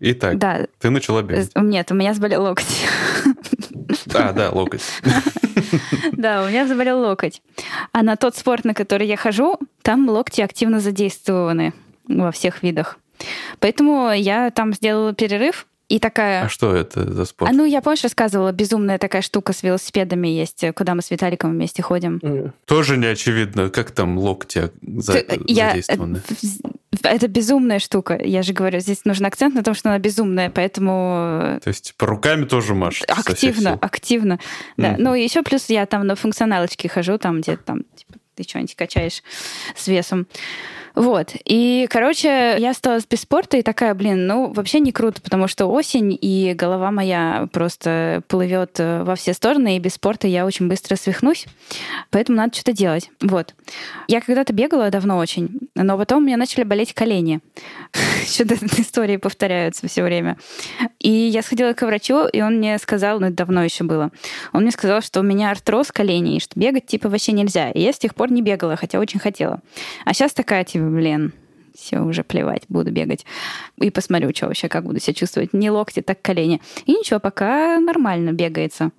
Итак, Да. ты начала бегать. Нет, у меня заболел локоть. А, да, локоть. Да, у меня заболел локоть. А на тот спорт, на который я хожу, там локти активно задействованы во всех видах. Поэтому я там сделала перерыв, и такая... А что это за спорт? А ну, я, помнишь, рассказывала, безумная такая штука с велосипедами есть, куда мы с Виталиком вместе ходим. М. Тоже не очевидно, как там локти за- Ты- я- задействованы. Это безумная штука. Я же говорю, здесь нужен акцент на том, что она безумная, поэтому То есть по руками тоже машешь активно, активно. Да. Мгм. Ну, и еще плюс я там на функционалочке хожу, там где там, типа, ты что-нибудь качаешь с весом. Вот. И, короче, я осталась без спорта и такая, блин, ну, вообще не круто, потому что осень, и голова моя просто плывет э, во все стороны, и без спорта я очень быстро свихнусь. Поэтому надо что-то делать. Вот. Я когда-то бегала давно очень, но потом у меня начали болеть колени. Что-то истории повторяются все время. И я сходила к врачу, и он мне сказал, ну, это давно еще было, он мне сказал, что у меня артроз коленей, что бегать типа вообще нельзя. И я с тех пор не бегала, хотя очень хотела. А сейчас такая, типа, блин, все, уже плевать, буду бегать. И посмотрю, что вообще, как буду себя чувствовать. Не локти, так колени. И ничего, пока нормально бегается.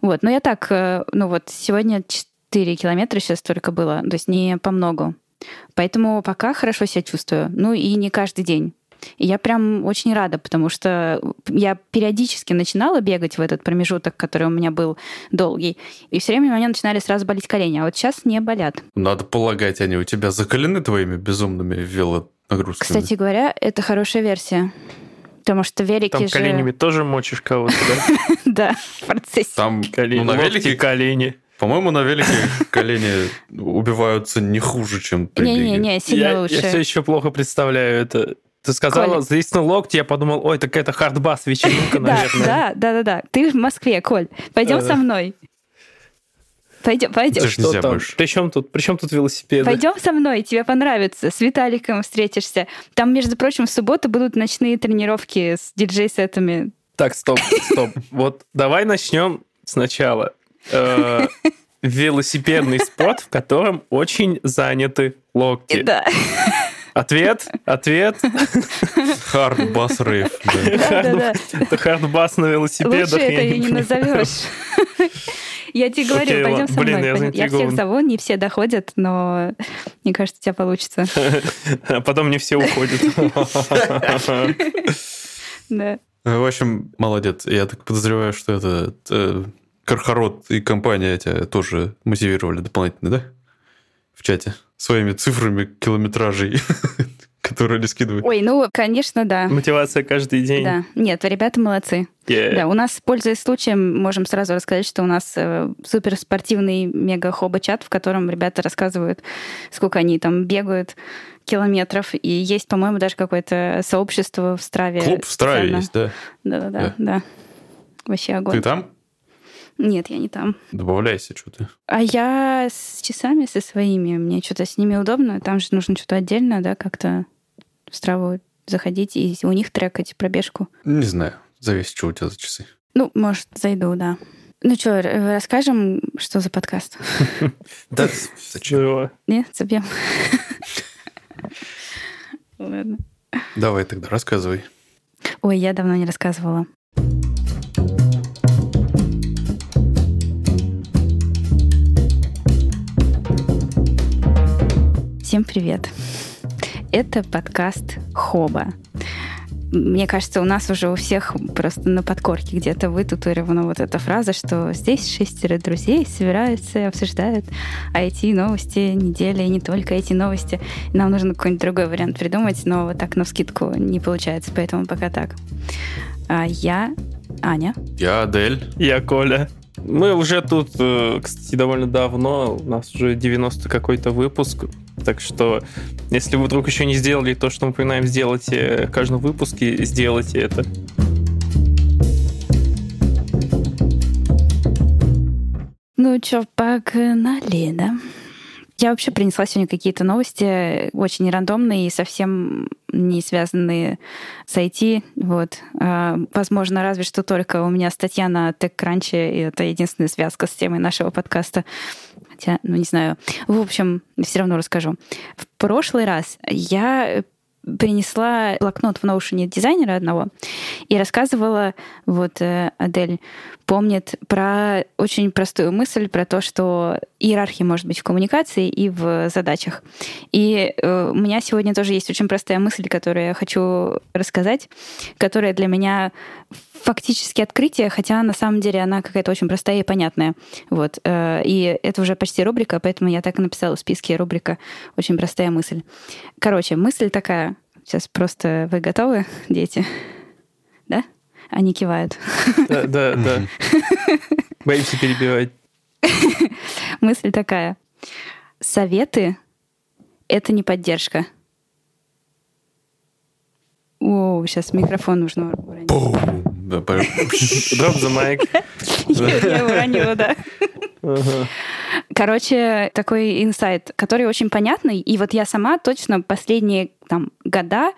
Вот, но я так, э, ну вот, сегодня 4 километра сейчас только было, то есть не по многу. Поэтому пока хорошо себя чувствую. Ну и не каждый день. И я прям очень рада, потому что я периодически начинала бегать в этот промежуток, который у меня был долгий, и все время у меня начинали сразу болеть колени, а вот сейчас не болят. Надо полагать, они у тебя закалены твоими безумными велонагрузками? Кстати говоря, это хорошая версия. Потому что велики Там же... коленями тоже мочишь кого-то, да? Да, в процессе. Там, Колени, ну, на велике, колени. по-моему, на велике колени убиваются не хуже, чем при. Не-не-не, сильно Я, лучше. я все еще плохо представляю это. Ты сказала, Коля. задействован локти, я подумал, ой, так это хардбас вечеринка, наверное. да, да, да, да. Ты в Москве, Коль. Пойдем Э. со мной. Пойдем, пойдем. Это нельзя там? больше. При чем тут, при чем тут велосипеды? Пойдем со мной, тебе понравится. С Виталиком встретишься. Там, между прочим, в субботу будут ночные тренировки с диджей-сетами. Так, стоп, стоп. Вот давай начнем сначала. Э, Велосипедный спорт, в котором очень заняты локти. Да, Ответ, ответ. Да, да. Это хардбас на велосипедах. Лучше это я и не назовешь. Я тебе говорю, Окей, пойдем со Блин, мной. я. Я всех зову, не все доходят, но мне кажется, у тебя получится. А потом не все уходят. Да. В общем, молодец. Я так подозреваю, что это э, Кархарот и компания тебя тоже мотивировали дополнительно, да? В чате. Своими цифрами километражей, которые они скидывают. Ой, ну, конечно, да. Мотивация каждый день. Да. Нет, ребята молодцы. Yeah. Да, у нас, пользуясь случаем, можем сразу рассказать, что у нас э, суперспортивный мега-хоба-чат, в котором ребята рассказывают, сколько они там бегают километров. И есть, по-моему, даже какое-то сообщество в Страве. Клуб в Страве есть, да? Да-да-да, Да. да. Вообще огонь. Ты там? Нет, я не там. Добавляйся, что ты. А я с часами со своими, мне что-то с ними удобно, там же нужно что-то отдельно, да, как-то в Страву заходить и у них трекать пробежку. Не знаю. Зависит, что у тебя за часы. Ну, может, зайду, да. Ну что, расскажем, что за подкаст? Да, зачем? Нет, забьем. Ладно. Давай тогда, рассказывай. Ой, я давно не рассказывала. Всем привет. Это подкаст Хоба. Мне кажется, у нас уже у всех просто на подкорке где-то вытатуирована вот эта фраза, что здесь шестеро друзей собираются и обсуждают IT-новости недели, и не только эти новости. Нам нужно какой-нибудь другой вариант придумать, но вот так на вскидку не получается, поэтому пока так. А я Аня. Я Адель. Я Коля. Мы уже тут, э, кстати, довольно давно, у нас уже 90 какой-то выпуск, так что если вы вдруг еще не сделали то, что мы упоминаем сделать э, в каждом выпуске, сделайте это. Ну что, погнали, да? Я вообще принесла сегодня какие-то новости очень рандомные и совсем не связанные с IT. Вот. А, Возможно, разве что только у меня статья на TechCrunch, и это единственная связка с темой нашего подкаста. Хотя, ну не знаю. В общем, все равно расскажу. В прошлый раз я принесла блокнот в Notion дизайнера одного и рассказывала, вот э, Адель помнит про очень простую мысль, про то, что иерархия может быть в коммуникации и в задачах. И э, у меня сегодня тоже есть очень простая мысль, которую я хочу рассказать, которая для меня фактически открытие, хотя на самом деле она какая-то очень простая и понятная. Вот. Э, и это уже почти рубрика, поэтому я так и написала в списке рубрика «Очень простая мысль». Короче, мысль такая. Сейчас просто вы готовы, дети? Да? Они кивают. Да, да, да. Боимся перебивать. Мысль такая. Советы — это не поддержка. О, сейчас микрофон нужно уронить. Да, Drop the mic. Я уронила, да. Короче, такой инсайт, который очень понятный. И вот я сама точно последние там, года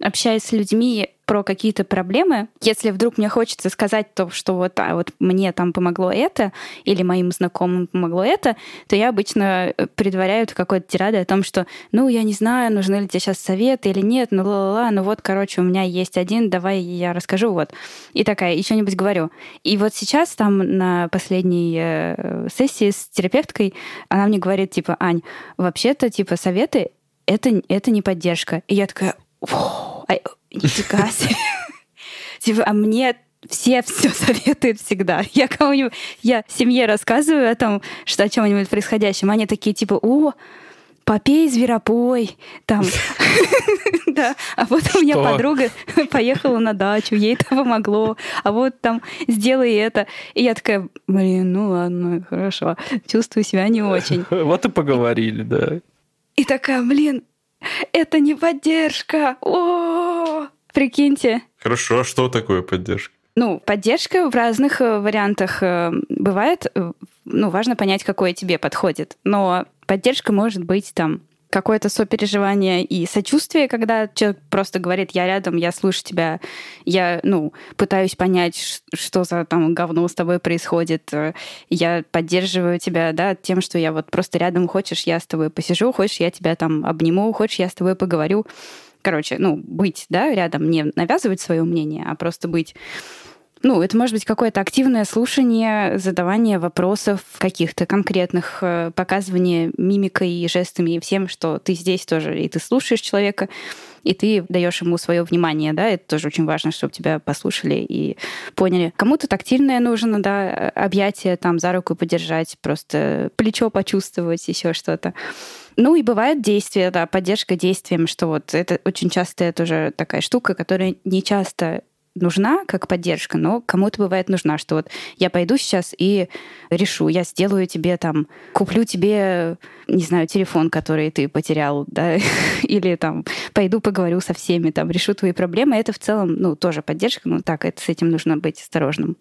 общаюсь с людьми про какие-то проблемы. Если вдруг мне хочется сказать то, что вот, а, вот мне там помогло это, или моим знакомым помогло это, то я обычно э, предваряю какой-то тирадой о том, что, ну, я не знаю, нужны ли тебе сейчас советы или нет, ну, ла-ла-ла, ну вот, короче, у меня есть один, давай я расскажу, вот. И такая, и что-нибудь говорю. И вот сейчас там на последней э, сессии с терапевткой она мне говорит, типа, Ань, вообще-то, типа, советы это, это не поддержка. И я такая, «О, а, нифига себе. Типа, а мне все все советуют всегда. Я кому-нибудь, я семье рассказываю о том, что о чем-нибудь происходящем. Они такие типа, о, попей зверопой, там, да, а вот у меня подруга поехала на дачу, ей это помогло, а вот там сделай это. И я такая, блин, ну ладно, хорошо, чувствую себя не очень. Вот и поговорили, да. И такая, блин, это не поддержка. О, прикиньте. Хорошо, а что такое поддержка? Ну, поддержка в разных э, вариантах э, бывает. Э, Ну, важно понять, какое тебе подходит. Но поддержка может быть там какое-то сопереживание и сочувствие, когда человек просто говорит, я рядом, я слышу тебя, я, ну, пытаюсь понять, что за там говно с тобой происходит, э, я поддерживаю тебя, да, тем, что я вот просто рядом, хочешь, я с тобой посижу, хочешь, я тебя там обниму, хочешь, я с тобой поговорю. Короче, ну, быть, да, рядом, не навязывать свое мнение, а просто быть ну, это может быть какое-то активное слушание, задавание вопросов каких-то конкретных, э, показывание мимикой и жестами и всем, что ты здесь тоже, и ты слушаешь человека, и ты даешь ему свое внимание, да, это тоже очень важно, чтобы тебя послушали и поняли. Кому-то тактильное нужно, да, объятие, там, за руку подержать, просто плечо почувствовать, еще что-то. Ну и бывает действие, да, поддержка действием, что вот это очень частая тоже такая штука, которая не часто нужна как поддержка, но кому-то бывает нужна, что вот я пойду сейчас и решу, я сделаю тебе там, куплю тебе, не знаю, телефон, который ты потерял, да, или там пойду поговорю со всеми, там, решу твои проблемы. Это в целом, ну, тоже поддержка, ну, так, это, с этим нужно быть осторожным.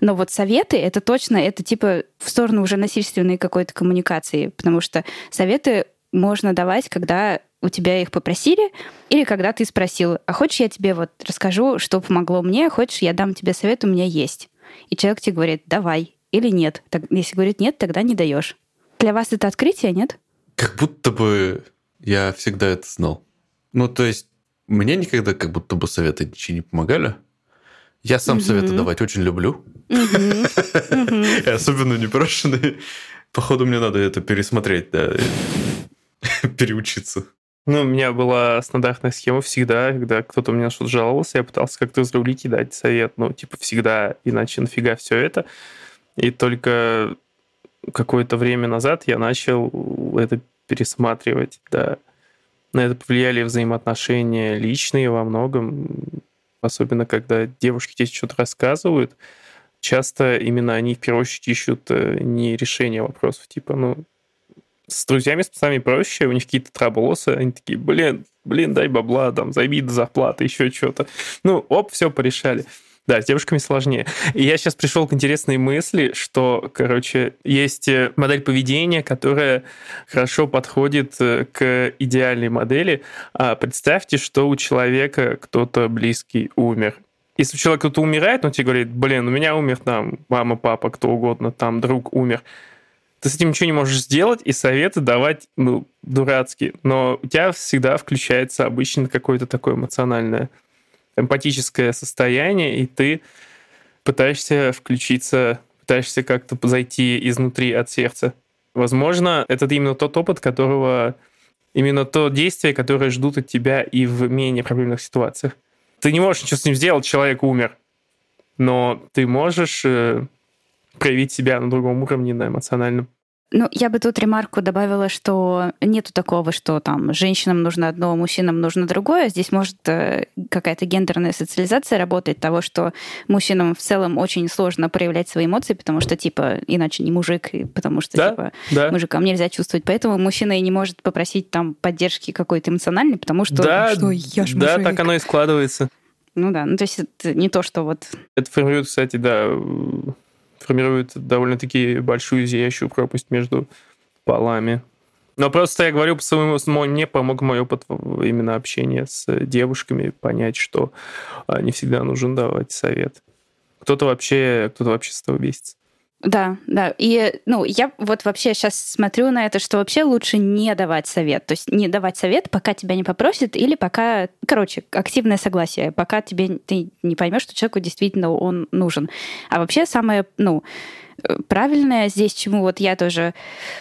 Но вот советы, это точно, это типа в сторону уже насильственной какой-то коммуникации, потому что советы можно давать, когда у тебя их попросили, или когда ты спросил, а хочешь я тебе вот расскажу, что помогло мне, хочешь я дам тебе совет, у меня есть. И человек тебе говорит, давай, или нет. Так, если говорит нет, тогда не даешь. Для вас это открытие, нет? Как будто бы я всегда это знал. Ну, то есть, мне никогда как будто бы советы ничего не помогали. Я сам Мгм. советы давать очень люблю. И особенно непрошенные. Походу, мне надо это пересмотреть, да. Переучиться. Ну, у меня была стандартная схема всегда, когда кто-то меня что-то жаловался, я пытался как-то разрулить и дать совет, ну, типа, всегда, иначе нафига все это. И только какое-то время назад я начал это пересматривать, да. На это повлияли взаимоотношения личные во многом, особенно когда девушки тебе что-то рассказывают, часто именно они в первую очередь ищут э, не решение вопросов, типа, ну, с друзьями, с пацанами проще, у них какие-то траблосы, они такие, блин, блин, дай бабла, там, займи до зарплаты, еще что-то. Ну, оп, все порешали. Да, с девушками сложнее. И я сейчас пришел к интересной мысли, что, короче, есть э, модель поведения, которая хорошо подходит э, к идеальной модели. А представьте, что у человека кто-то близкий умер. Если у человека кто-то умирает, он тебе говорит, блин, у меня умер там мама, папа, кто угодно, там друг умер ты с этим ничего не можешь сделать, и советы давать, ну, дурацкие. Но у тебя всегда включается обычно какое-то такое эмоциональное, эмпатическое состояние, и ты пытаешься включиться, пытаешься как-то зайти изнутри от сердца. Возможно, это именно тот опыт, которого... Именно то действие, которое ждут от тебя и в менее проблемных ситуациях. Ты не можешь ничего с ним сделать, человек умер. Но ты можешь э, проявить себя на другом уровне, на эмоциональном. Ну, я бы тут ремарку добавила, что нету такого, что там женщинам нужно одно, мужчинам нужно другое. Здесь может э, какая-то гендерная социализация работать того, что мужчинам в целом очень сложно проявлять свои эмоции, потому что, типа, иначе не мужик, потому что, да, типа, да. мужикам нельзя чувствовать. Поэтому мужчина и не может попросить там поддержки какой-то эмоциональной, потому что, да, что я ж Да, так оно и складывается. Ну да, ну то есть это не то, что вот... Это формирует, кстати, да, формирует довольно-таки большую зияющую пропасть между полами. Но просто я говорю по своему, мне помог мой опыт именно общения с девушками понять, что не всегда нужен давать совет. Кто-то вообще, кто-то вообще с этого бесится. Да, да. И, ну, я вот вообще сейчас смотрю на это, что вообще лучше не давать совет. То есть не давать совет, пока тебя не попросят, или пока, короче, активное согласие, пока тебе ты не поймешь, что человеку действительно он нужен. А вообще самое, ну, правильное здесь, чему вот я тоже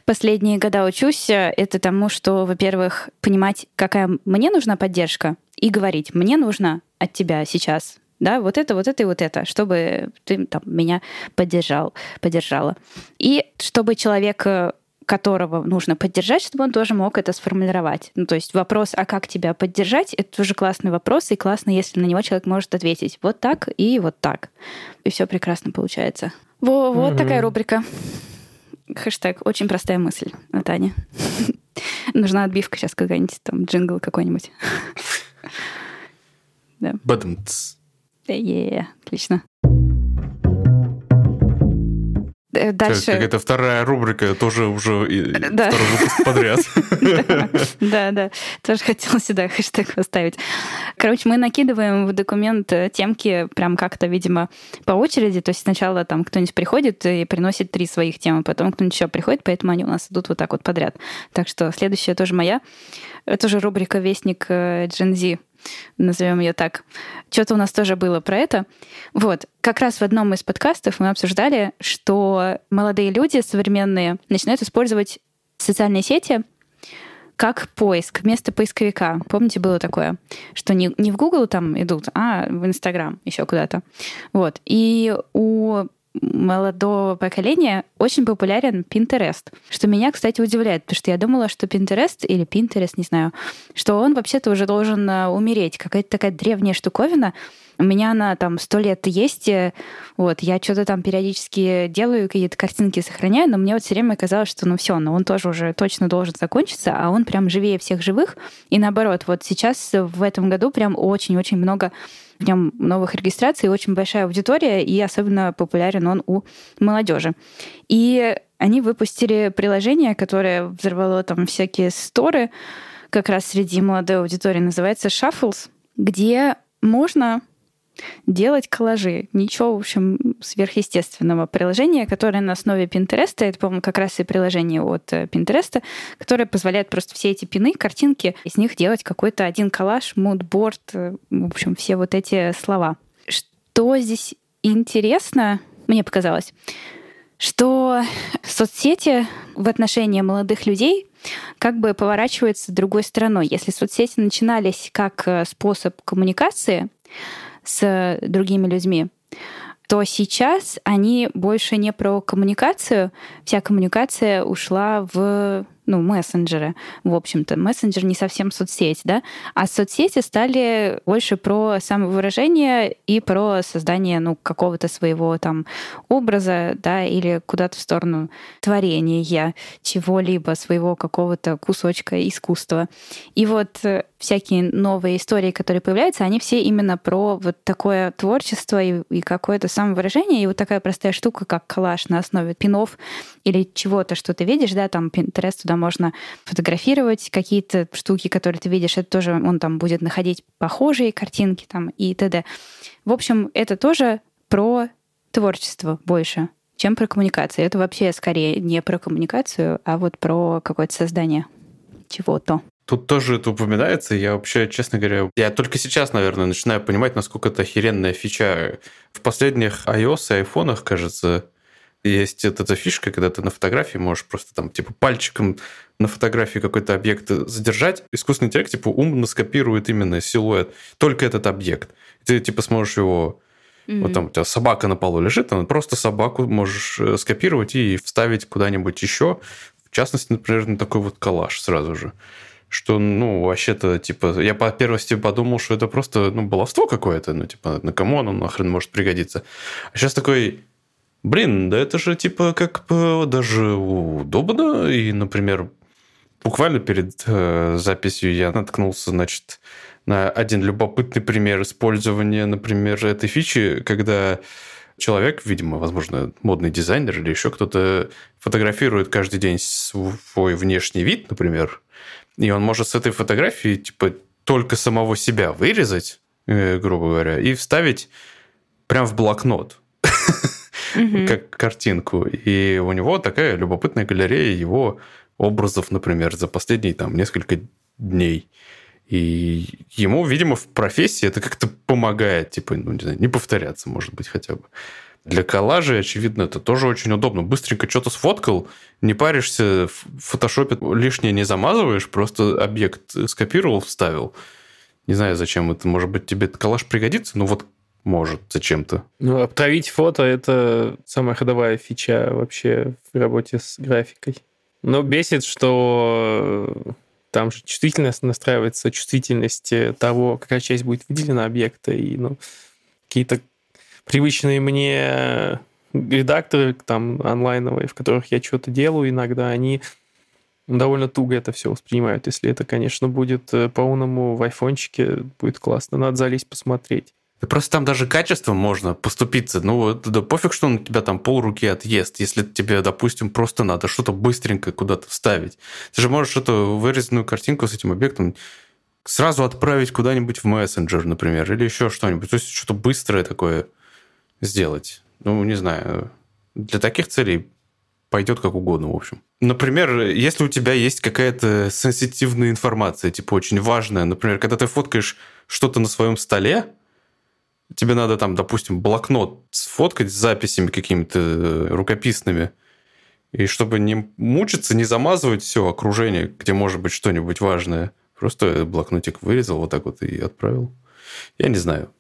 последние года учусь, это тому, что, во-первых, понимать, какая мне нужна поддержка, и говорить, мне нужно от тебя сейчас да, вот это, вот это и вот это, чтобы ты там, меня поддержал, поддержала. И чтобы человек э, которого нужно поддержать, чтобы он тоже мог это сформулировать. Ну, то есть вопрос, а как тебя поддержать, это тоже классный вопрос, и классно, если на него человек может ответить вот так и вот так. И все прекрасно получается. Во, вот mm-hmm. такая рубрика. Хэштег «Очень простая мысль» от Ани. Нужна отбивка сейчас какая-нибудь, там, джингл какой-нибудь. Да. Бадамц. Е, отлично. Э, дальше... Какая-то вторая рубрика, тоже уже да. второй выпуск подряд. Да, да. Тоже хотела сюда хэштег поставить. Короче, мы накидываем в документ э, темки прям как-то, видимо, по очереди. То есть сначала там кто-нибудь приходит и приносит три своих темы, потом кто-нибудь еще приходит, поэтому они у нас идут вот так вот подряд. Так что следующая тоже моя. Это же рубрика «Вестник э, Z» назовем ее так. Что-то у нас тоже было про это. Вот, как раз в одном из подкастов мы обсуждали, что молодые люди современные начинают использовать социальные сети как поиск вместо поисковика. Помните, было такое, что не, не в Google там идут, а в Instagram еще куда-то. Вот. И у молодого поколения очень популярен Pinterest, что меня, кстати, удивляет, потому что я думала, что Pinterest или Pinterest, не знаю, что он вообще-то уже должен э, умереть. Какая-то такая древняя штуковина. У меня она там сто лет есть, э, вот, я что-то там периодически делаю, какие-то картинки сохраняю, но мне вот все время казалось, что ну все, но он тоже уже точно должен закончиться, а он прям живее всех живых. И наоборот, вот сейчас в этом году прям очень-очень много в нем новых регистраций, очень большая аудитория, и особенно популярен он у молодежи. И они выпустили приложение, которое взорвало там всякие сторы, как раз среди молодой аудитории, называется Shuffles, где можно делать коллажи. Ничего, в общем, сверхъестественного. Приложение, которое на основе Пинтереста, это, по-моему, как раз и приложение от Пинтереста, которое позволяет просто все эти пины, картинки, из них делать какой-то один коллаж, мудборд, э, в общем, все вот эти слова. Что здесь интересно, мне показалось, что соцсети в отношении молодых людей как бы поворачиваются другой стороной. Если соцсети начинались как э, способ коммуникации, с другими людьми, то сейчас они больше не про коммуникацию. Вся коммуникация ушла в ну, мессенджеры, в общем-то. Мессенджер не совсем соцсеть, да? А соцсети стали больше про самовыражение и про создание, ну, какого-то своего там образа, да, или куда-то в сторону творения чего-либо, своего какого-то кусочка искусства. И вот э, всякие новые истории, которые появляются, они все именно про вот такое творчество и, и какое-то самовыражение. И вот такая простая штука, как коллаж на основе пинов или чего-то, что ты видишь, да, там Pinterest туда можно фотографировать какие-то штуки, которые ты видишь, это тоже он там будет находить похожие картинки там и т.д. В общем, это тоже про творчество больше, чем про коммуникацию. Это вообще скорее не про коммуникацию, а вот про какое-то создание чего-то. Тут тоже это упоминается. Я вообще, честно говоря, я только сейчас, наверное, начинаю понимать, насколько это охеренная фича. В последних iOS и айфонах, кажется, есть вот эта фишка, когда ты на фотографии можешь просто там типа пальчиком на фотографии какой-то объект задержать. Искусственный интеллект типа умно скопирует именно силуэт, только этот объект. Ты типа сможешь его Mm-hmm. Вот там у тебя собака на полу лежит, там просто собаку можешь э, скопировать и вставить куда-нибудь еще. В частности, например, на такой вот коллаж сразу же. Что, ну, вообще-то, типа, я по первости подумал, что это просто, ну, баловство какое-то, ну, типа, на кому оно нахрен может пригодиться. А сейчас такой, Блин, да это же типа как бы даже удобно. И, например, буквально перед э, записью я наткнулся, значит, на один любопытный пример использования, например, этой фичи, когда человек, видимо, возможно, модный дизайнер или еще кто-то фотографирует каждый день свой внешний вид, например, и он может с этой фотографии типа только самого себя вырезать, э, грубо говоря, и вставить прям в блокнот как картинку. И у него такая любопытная галерея его образов, например, за последние там несколько дней. И ему, видимо, в профессии это как-то помогает, типа, ну, не знаю, не повторяться, может быть, хотя бы. Для коллажей, очевидно, это тоже очень удобно. Быстренько что-то сфоткал, не паришься, в фотошопе лишнее не замазываешь, просто объект скопировал, вставил. Не знаю, зачем это. Может быть, тебе этот коллаж пригодится, но вот может зачем-то. Ну, обтравить фото – это самая ходовая фича вообще в работе с графикой. Но бесит, что там же чувствительность настраивается, чувствительность того, какая часть будет выделена объекта, и ну, какие-то привычные мне редакторы там онлайновые, в которых я что-то делаю иногда, они довольно туго это все воспринимают. Если это, конечно, будет э, по-умному в айфончике, будет классно. Надо залезть посмотреть. Да просто там даже качеством можно поступиться. Ну, да пофиг, что он у тебя там полруки отъест, если тебе, допустим, просто надо что-то быстренько куда-то вставить. Ты же можешь эту вырезанную картинку с этим объектом сразу отправить куда-нибудь в мессенджер, например, или еще что-нибудь. То есть что-то быстрое такое сделать. Ну, не знаю. Для таких целей пойдет как угодно, в общем. Например, если у тебя есть какая-то сенситивная информация, типа очень важная, например, когда ты фоткаешь что-то на своем столе, тебе надо там, допустим, блокнот сфоткать с записями какими-то э, рукописными, и чтобы не мучиться, не замазывать все окружение, где может быть что-нибудь важное, просто блокнотик вырезал вот так вот и отправил. Я не знаю.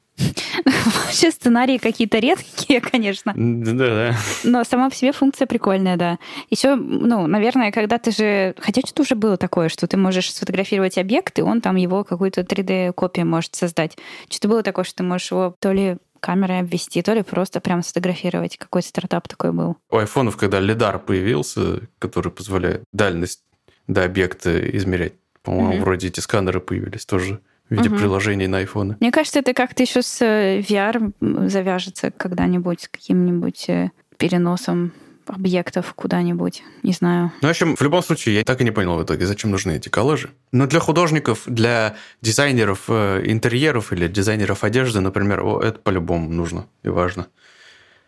Вообще сценарии какие-то редкие, конечно. Да, да. Но сама по себе функция прикольная, да. Еще, ну, наверное, когда ты же... Хотя что-то уже было такое, что ты можешь сфотографировать объект, и он там его какую-то 3D-копию может создать. Что-то было такое, что ты можешь его то ли камерой обвести, то ли просто прям сфотографировать. Какой-то стартап такой был. У айфонов, когда лидар появился, который позволяет дальность до объекта измерять, по-моему, mm-hmm. вроде эти сканеры появились тоже в виде угу. приложений на iPhone. Мне кажется, это как-то еще с э, VR завяжется когда-нибудь с каким-нибудь э, переносом объектов куда-нибудь, не знаю. Ну, в общем, в любом случае, я так и не понял в итоге, зачем нужны эти коллажи. Но для художников, для дизайнеров э, интерьеров или дизайнеров одежды, например, о, это по-любому нужно и важно.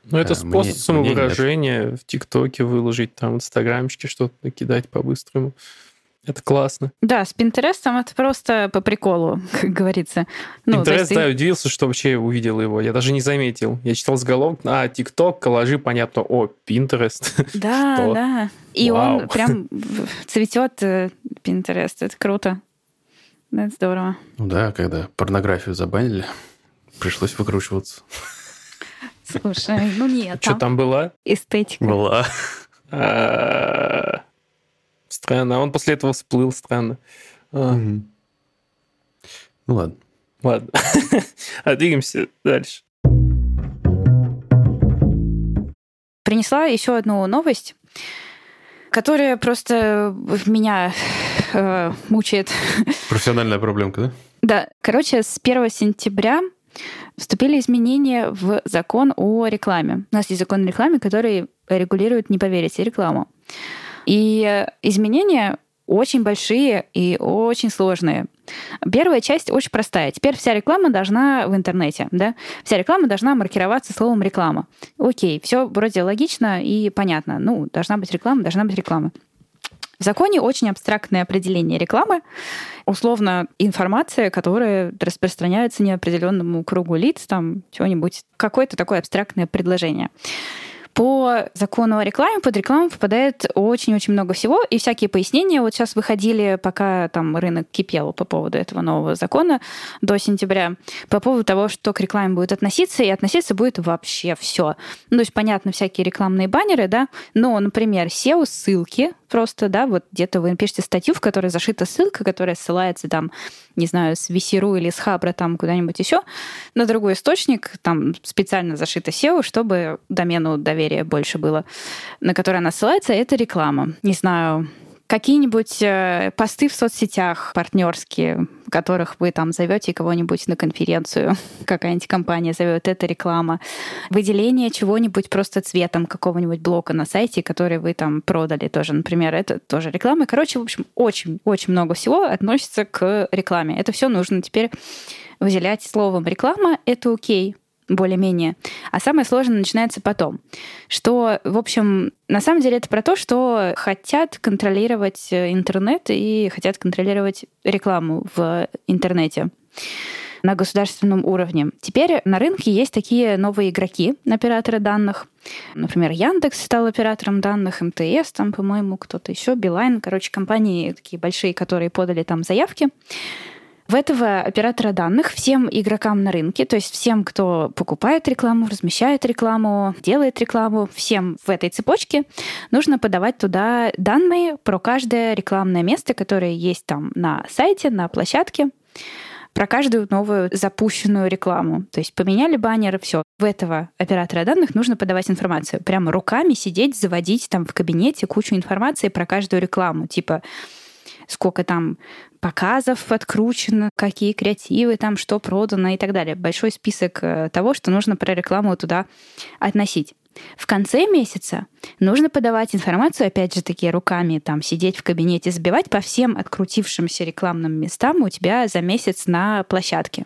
Ну, это способ мне, самовыражения мне в ТикТоке выложить, там в Инстаграмчике что-то накидать по-быстрому. Это классно. Да, с Пинтерестом это просто по приколу, как говорится. Ну, Pinterest, ты... да, удивился, что вообще увидел его. Я даже не заметил. Я читал заголовок, а, ТикТок, коллажи, понятно, о, Пинтерест. Да, да. И Вау. он прям цветет Пинтерест. Это круто. Это здорово. Ну да, когда порнографию забанили, пришлось выкручиваться. Слушай, ну нет. Что там была? Эстетика. Была. Странно. А он после этого всплыл странно. А. Ну ладно. Ладно. а двигаемся дальше. Принесла еще одну новость, которая просто меня э, мучает. Профессиональная проблемка, да? Да. Короче, с 1 сентября вступили изменения в закон о рекламе. У нас есть закон о рекламе, который регулирует, не поверите, рекламу. И изменения очень большие и очень сложные. Первая часть очень простая. Теперь вся реклама должна в интернете, да? Вся реклама должна маркироваться словом реклама. Окей, все вроде логично и понятно. Ну, должна быть реклама, должна быть реклама. В законе очень абстрактное определение рекламы. Условно, информация, которая распространяется неопределенному кругу лиц, там, чего-нибудь, какое-то такое абстрактное предложение. По закону о рекламе под рекламу попадает очень-очень много всего, и всякие пояснения вот сейчас выходили, пока там рынок кипел по поводу этого нового закона до сентября, по поводу того, что к рекламе будет относиться, и относиться будет вообще все. Ну, то есть, понятно, всякие рекламные баннеры, да, но, например, SEO-ссылки, просто, да, вот где-то вы напишите статью, в которой зашита ссылка, которая ссылается там, не знаю, с Весеру или с Хабра там куда-нибудь еще на другой источник, там специально зашита SEO, чтобы домену доверия больше было, на который она ссылается, это реклама. Не знаю, какие-нибудь э, посты в соцсетях партнерские, которых вы там зовете кого-нибудь на конференцию, какая-нибудь компания зовет, это реклама. Выделение чего-нибудь просто цветом какого-нибудь блока на сайте, который вы там продали тоже, например, это тоже реклама. Короче, в общем, очень-очень много всего относится к рекламе. Это все нужно теперь выделять словом реклама, это окей более-менее. А самое сложное начинается потом. Что, в общем, на самом деле это про то, что хотят контролировать э, интернет и хотят контролировать рекламу в интернете на государственном уровне. Теперь на рынке есть такие новые игроки, операторы данных. Например, Яндекс стал оператором данных, МТС, там, по-моему, кто-то еще, Билайн, короче, компании такие большие, которые подали там заявки. В этого оператора данных всем игрокам на рынке, то есть всем, кто покупает рекламу, размещает рекламу, делает рекламу, всем в этой цепочке нужно подавать туда данные про каждое рекламное место, которое есть там на сайте, на площадке про каждую новую запущенную рекламу. То есть поменяли баннеры, все. В этого оператора данных нужно подавать информацию. Прямо руками сидеть, заводить там в кабинете кучу информации про каждую рекламу. Типа, сколько там показов откручено, какие креативы там, что продано и так далее. Большой список э, того, что нужно про рекламу туда относить. В конце месяца нужно подавать информацию, опять же таки, руками, там, сидеть в кабинете, сбивать по всем открутившимся рекламным местам у тебя за месяц на площадке.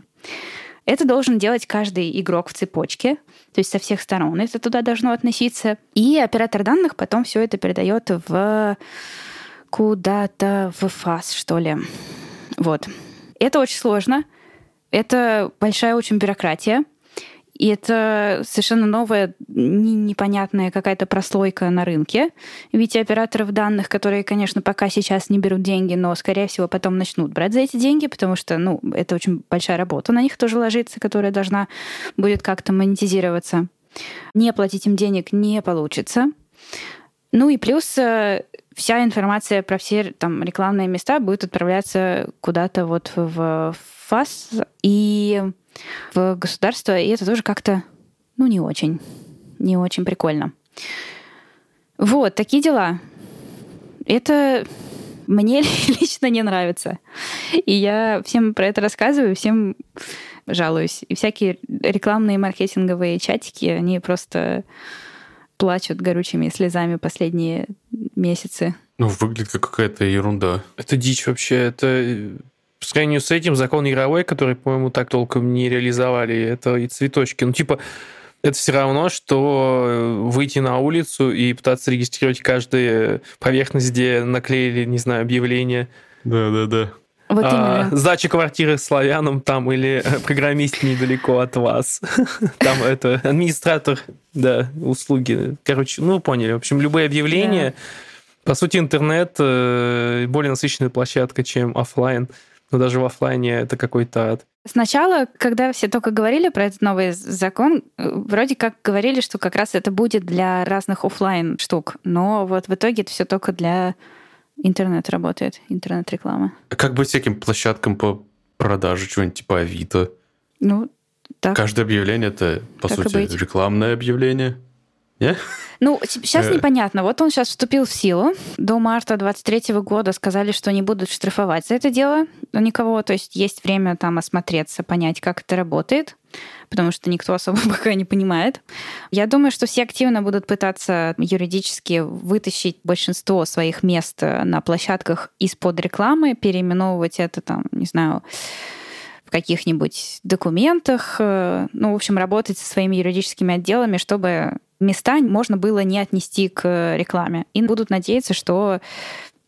Это должен делать каждый игрок в цепочке, то есть со всех сторон это туда должно относиться. И оператор данных потом все это передает в куда-то в ФАС, что ли. Вот. Это очень сложно. Это большая очень бюрократия. И это совершенно новая, непонятная какая-то прослойка на рынке. Ведь операторов данных, которые, конечно, пока сейчас не берут деньги, но, скорее всего, потом начнут брать за эти деньги, потому что, ну, это очень большая работа на них тоже ложится, которая должна будет как-то монетизироваться. Не платить им денег не получится. Ну и плюс э, вся информация про все там рекламные места будет отправляться куда-то вот в ФАС и в государство, и это тоже как-то, ну, не очень, не очень прикольно. Вот, такие дела. Это мне лично не нравится. И я всем про это рассказываю, всем жалуюсь. И всякие рекламные маркетинговые чатики, они просто плачут горючими слезами последние месяцы. Ну, выглядит как какая-то ерунда. Это дичь вообще. Это по сравнению с этим закон игровой, который, по-моему, так толком не реализовали, это и цветочки. Ну, типа, это все равно, что выйти на улицу и пытаться регистрировать каждую поверхность, где наклеили, не знаю, объявление. Да-да-да. Вот а, сдача квартиры славянам там или программист недалеко от вас. Там это администратор, да, услуги. Короче, ну, поняли. В общем, любые объявления. По сути, интернет э, более насыщенная площадка, чем офлайн. Но даже в офлайне это какой-то ад. Сначала, когда все только говорили про этот новый закон, э, вроде как говорили, что как раз это будет для разных офлайн штук. Но вот в итоге это все только для интернет работает, интернет-реклама. А как быть всяким площадкам по продаже, чего-нибудь типа Авито? Ну, так. Каждое объявление это, по так сути, рекламное объявление. Yeah? Ну, сейчас э. непонятно. Вот он сейчас вступил в силу. До марта 23 года сказали, что не будут штрафовать за это дело никого. То есть есть время там осмотреться, понять, как это работает. Потому что никто особо пока не понимает. Я думаю, что все активно будут пытаться юридически вытащить большинство своих мест на площадках из-под рекламы, переименовывать это там, не знаю, в каких-нибудь документах, э, ну, в общем, работать со своими юридическими отделами, чтобы места можно было не отнести к рекламе. И будут надеяться, что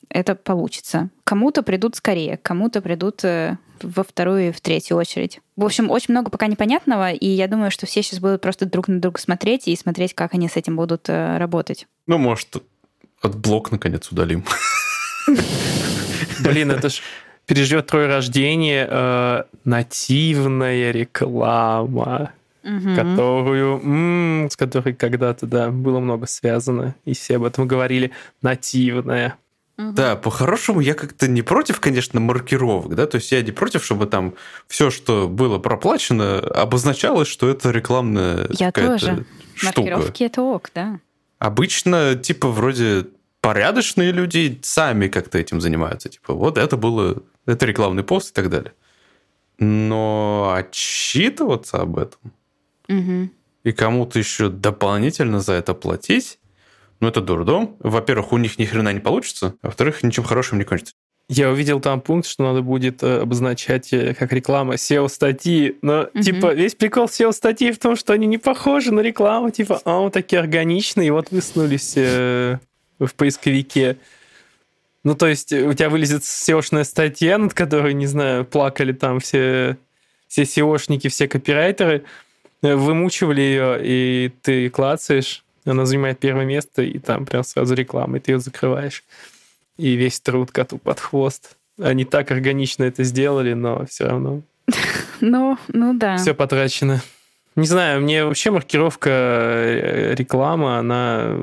это получится. Кому-то придут скорее, кому-то придут э, во вторую и в третью очередь. В общем, очень много пока непонятного, и я думаю, что все сейчас будут просто друг на друга смотреть и смотреть, как они с этим будут э, работать. Ну, может, от блок наконец удалим. Блин, это ж переживет трое рождения э, нативная реклама, угу. которую, м-м, с которой когда-то, да, было много связано, и все об этом говорили, нативная. Да, по-хорошему я как-то не против, конечно, маркировок, да, то есть я не против, чтобы там все, что было проплачено, обозначалось, что это рекламная Я тоже. Штука. Маркировки это ок, да. Обычно, типа, вроде порядочные люди сами как-то этим занимаются. Типа, вот это было это рекламный пост и так далее. Но отчитываться об этом угу. и кому-то еще дополнительно за это платить, ну, это дурдом. Во-первых, у них ни хрена не получится, а во-вторых, ничем хорошим не кончится. Я увидел там пункт, что надо будет э, обозначать э, как реклама SEO-статьи. Но, угу. типа, весь прикол SEO-статьи в том, что они не похожи на рекламу. Типа, а, вот такие органичные, и вот высунулись э, в поисковике. Ну, то есть у тебя вылезет SEO-шная статья, над которой, не знаю, плакали там все, все SEOшники, все копирайтеры, э, вымучивали ее, и ты клацаешь, она занимает первое место, и там прям сразу реклама, и ты ее закрываешь. И весь труд коту под хвост. Они так органично это сделали, но все равно. Ну, ну да. Все потрачено. Не знаю, мне вообще маркировка э, реклама, она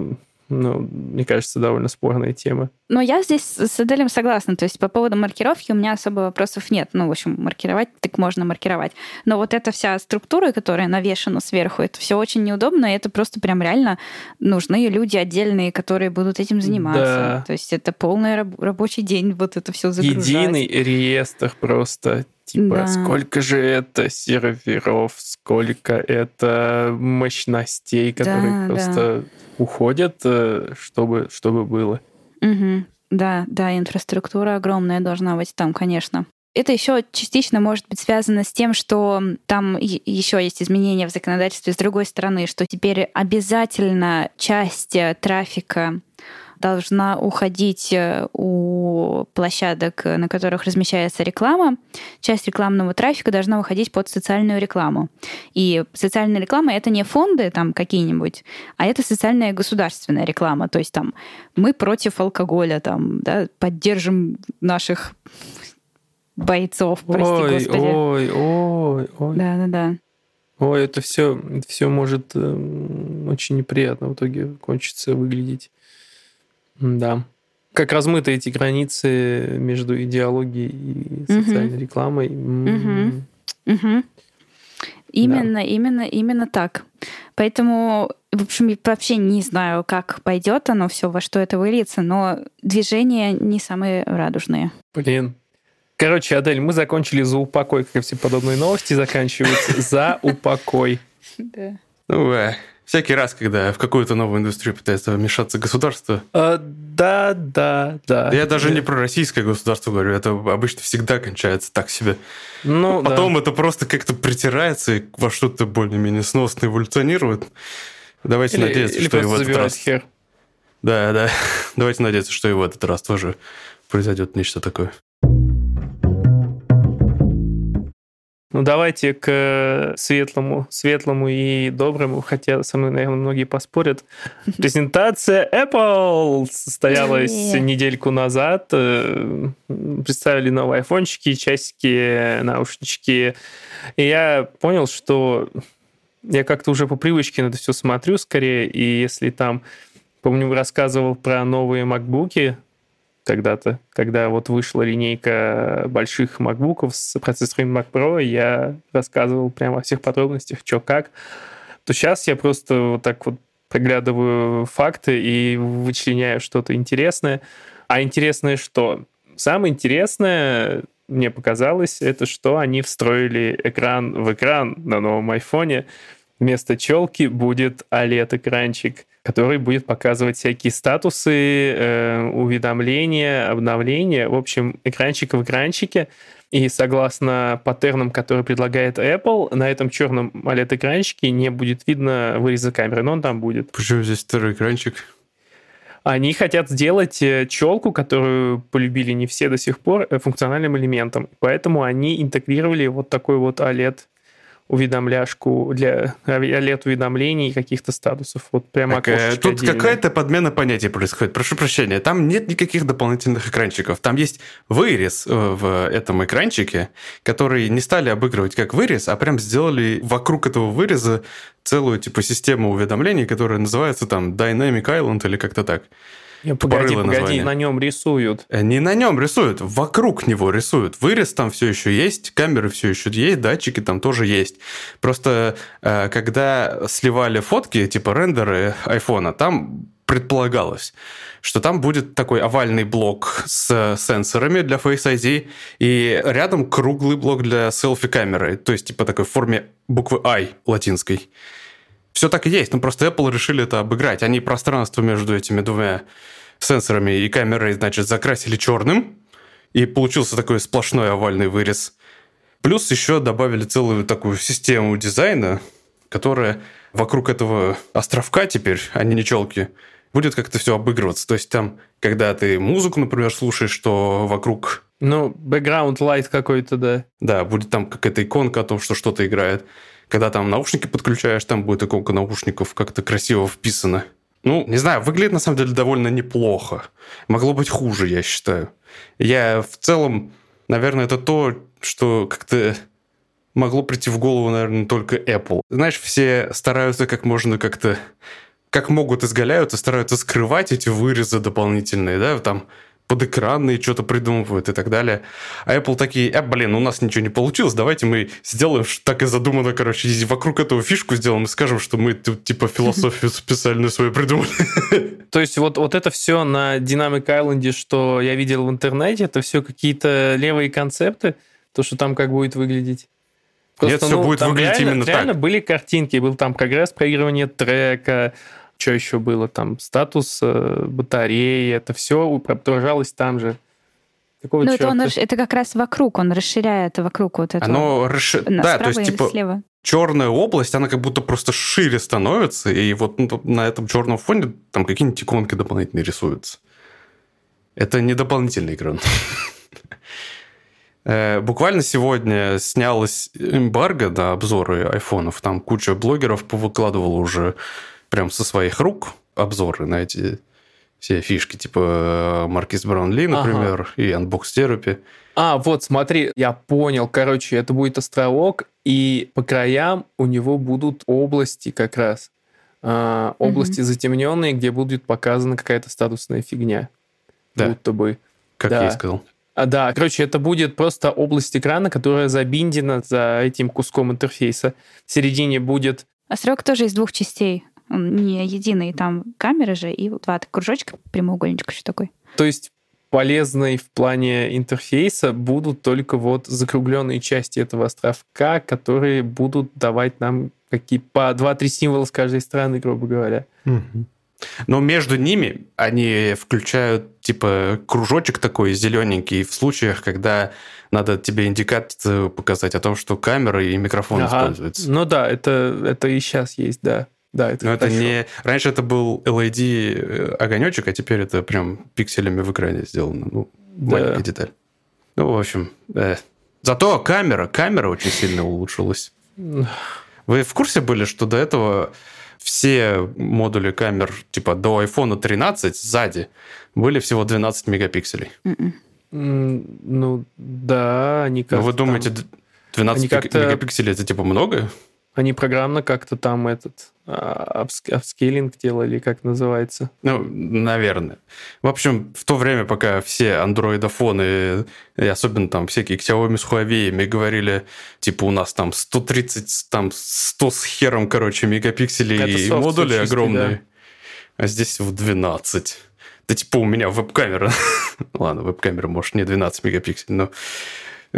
ну, мне кажется, довольно спорная тема. Но я здесь с Аделем согласна. То есть по поводу маркировки у меня особо вопросов нет. Ну, в общем, маркировать так можно маркировать. Но вот эта вся структура, которая навешена сверху, это все очень неудобно, и это просто прям реально нужны люди отдельные, которые будут этим заниматься. Да. То есть это полный раб- рабочий день вот это все загружать. Единый реестр просто Типа, да. сколько же это серверов, сколько это мощностей, которые да, просто да. Уходят, э, чтобы, чтобы было. Угу. Да, да, инфраструктура огромная должна быть там, конечно. Это еще частично может быть связано с тем, что там еще есть изменения в законодательстве с другой стороны, что теперь обязательно часть э, трафика должна уходить э, у площадок, на которых размещается реклама. Часть рекламного трафика должна уходить под социальную рекламу. И социальная реклама — это не фонды там какие-нибудь, а это социальная государственная реклама. То есть там мы против алкоголя, там, да, поддержим наших бойцов, прости ой, господи. Ой, ой, ой. Да-да-да. Ой, это все, все может э, очень неприятно в итоге кончиться выглядеть. Да. Как размыты эти границы между идеологией и социальной угу. рекламой. Угу. Угу. Именно, да. именно, именно так. Поэтому, в общем, я вообще не знаю, как пойдет оно все, во что это выльется, но движения не самые радужные. Блин. Короче, Адель, мы закончили за упокой, как все подобные новости заканчиваются. За упокой. Да. Ну, Всякий раз, когда в какую-то новую индустрию пытается вмешаться государство. А, да, да, да. Я даже не про российское государство говорю, это обычно всегда кончается так себе. Ну, Потом да. это просто как-то притирается и во что-то более-менее сносно эволюционирует. Давайте или, надеяться, или что и в этот раз... Хер. Да, да. Давайте надеяться, что и в этот раз тоже произойдет нечто такое. Ну, давайте к светлому, светлому и доброму, хотя со мной, наверное, многие поспорят. Презентация Apple состоялась недельку назад. Э, представили новые айфончики, часики, наушнички. И я понял, что я как-то уже по привычке на это все смотрю скорее, и если там, помню, рассказывал про новые макбуки, когда-то, когда вот вышла линейка больших MacBook'ов с процессорами Mac Pro, я рассказывал прямо во всех подробностях, что как, то сейчас я просто вот так вот проглядываю факты и вычленяю что-то интересное. А интересное что? Самое интересное, мне показалось, это что они встроили экран в экран на новом айфоне. Вместо челки будет OLED-экранчик, который будет показывать всякие статусы, э, уведомления, обновления. В общем, экранчик в экранчике. И согласно паттернам, которые предлагает Apple, на этом черном OLED-экранчике не будет видно выреза камеры, но он там будет. Почему здесь второй экранчик? Они хотят сделать э, челку, которую полюбили не все до сих пор, э, функциональным элементом. Поэтому они интегрировали вот такой вот OLED уведомляшку для OLED-уведомлений каких-то статусов. Вот прямо так, э, Тут отдельное. какая-то подмена понятий происходит. Прошу прощения. Там нет никаких дополнительных экранчиков. Там есть вырез в этом экранчике, который не стали обыгрывать как вырез, а прям сделали вокруг этого выреза целую типа систему уведомлений, которая называется там Dynamic Island или как-то так. Погоди, погоди, название. на нем рисуют. Э, не на нем рисуют, вокруг него рисуют. Вырез там все еще есть, камеры все еще есть, датчики там тоже есть. Просто э, когда сливали фотки, типа рендеры айфона, там предполагалось, что там будет такой овальный блок с сенсорами для Face ID и рядом круглый блок для селфи-камеры, то есть типа такой в форме буквы I латинской. Все так и есть, но просто Apple решили это обыграть. Они пространство между этими двумя сенсорами и камерой, значит, закрасили черным, и получился такой сплошной овальный вырез. Плюс еще добавили целую такую систему дизайна, которая вокруг этого островка теперь, а не челки, будет как-то все обыгрываться. То есть там, когда ты музыку, например, слушаешь, что вокруг... Ну, background light какой-то, да. Да, будет там какая-то иконка о том, что что-то играет. Когда там наушники подключаешь, там будет иконка наушников как-то красиво вписана. Ну, не знаю, выглядит на самом деле довольно неплохо. Могло быть хуже, я считаю. Я в целом, наверное, это то, что как-то могло прийти в голову, наверное, только Apple. Знаешь, все стараются как можно как-то как могут изгаляются, стараются скрывать эти вырезы дополнительные, да, там подэкранные что-то придумывают и так далее. А Apple такие, э, блин, у нас ничего не получилось, давайте мы сделаем, так и задумано, короче, вокруг этого фишку сделаем и скажем, что мы тут типа философию специальную свою придумали. То есть вот, вот это все на Dynamic Island, что я видел в интернете, это все какие-то левые концепты, то, что там как будет выглядеть? Просто, Нет, все ну, будет выглядеть реально, именно реально так. были картинки, был там прогресс проигрывания трека, что еще было там, статус э, батареи, это все отображалось там же. Какого ну, это, он, это как раз вокруг, он расширяет вокруг вот этого. Оно расши... Да, то есть, типа, слева. черная область, она как будто просто шире становится, и вот ну, на этом черном фоне там какие-нибудь иконки дополнительные рисуются. Это не дополнительный экран. Э, буквально сегодня снялась эмбарго на обзоры айфонов. Там куча блогеров повыкладывала уже прям со своих рук обзоры на эти все фишки, типа э, Маркиз Браунли, например, ага. и Unbox Therapy. А, вот, смотри, я понял. Короче, это будет островок, и по краям у него будут области как раз. Э, области угу. затемненные, где будет показана какая-то статусная фигня. Да. Будто бы. Как да. я и сказал. А, да, короче, это будет просто область экрана, которая забиндена за этим куском интерфейса. В середине будет... Островок тоже из двух частей. Он не единый, там камеры же и два кружочка, прямоугольничка еще такой. То есть полезной в плане интерфейса будут только вот закругленные части этого островка, которые будут давать нам какие по 2-3 символа с каждой стороны, грубо говоря. Но между ними они включают типа кружочек такой зелененький в случаях, когда надо тебе индикацию показать о том, что камера и микрофон ага. используются. Ну да, это, это и сейчас есть, да. Да, это Но это не... Раньше это был LED э, а теперь это прям пикселями в экране сделано. Ну, да. маленькая деталь. Ну, в общем, э. зато камера, камера очень сильно улучшилась. Вы в курсе были, что до этого все модули камер, типа до iPhone 13 сзади, были всего 12 мегапикселей? Mm-mm. Ну, да, они как-то... Вы думаете, 12 мегапикселей это типа много? Они программно как-то там этот а, апскейлинг делали, как называется. Ну, наверное. В общем, в то время, пока все андроидофоны, и особенно там всякие Xiaomi с Huawei говорили, типа, у нас там 130, там 100 с хером, короче, мегапикселей и модули чистый, огромные. Да. А здесь в 12. Да типа у меня веб-камера. Ладно, веб-камера, может, не 12 мегапикселей, но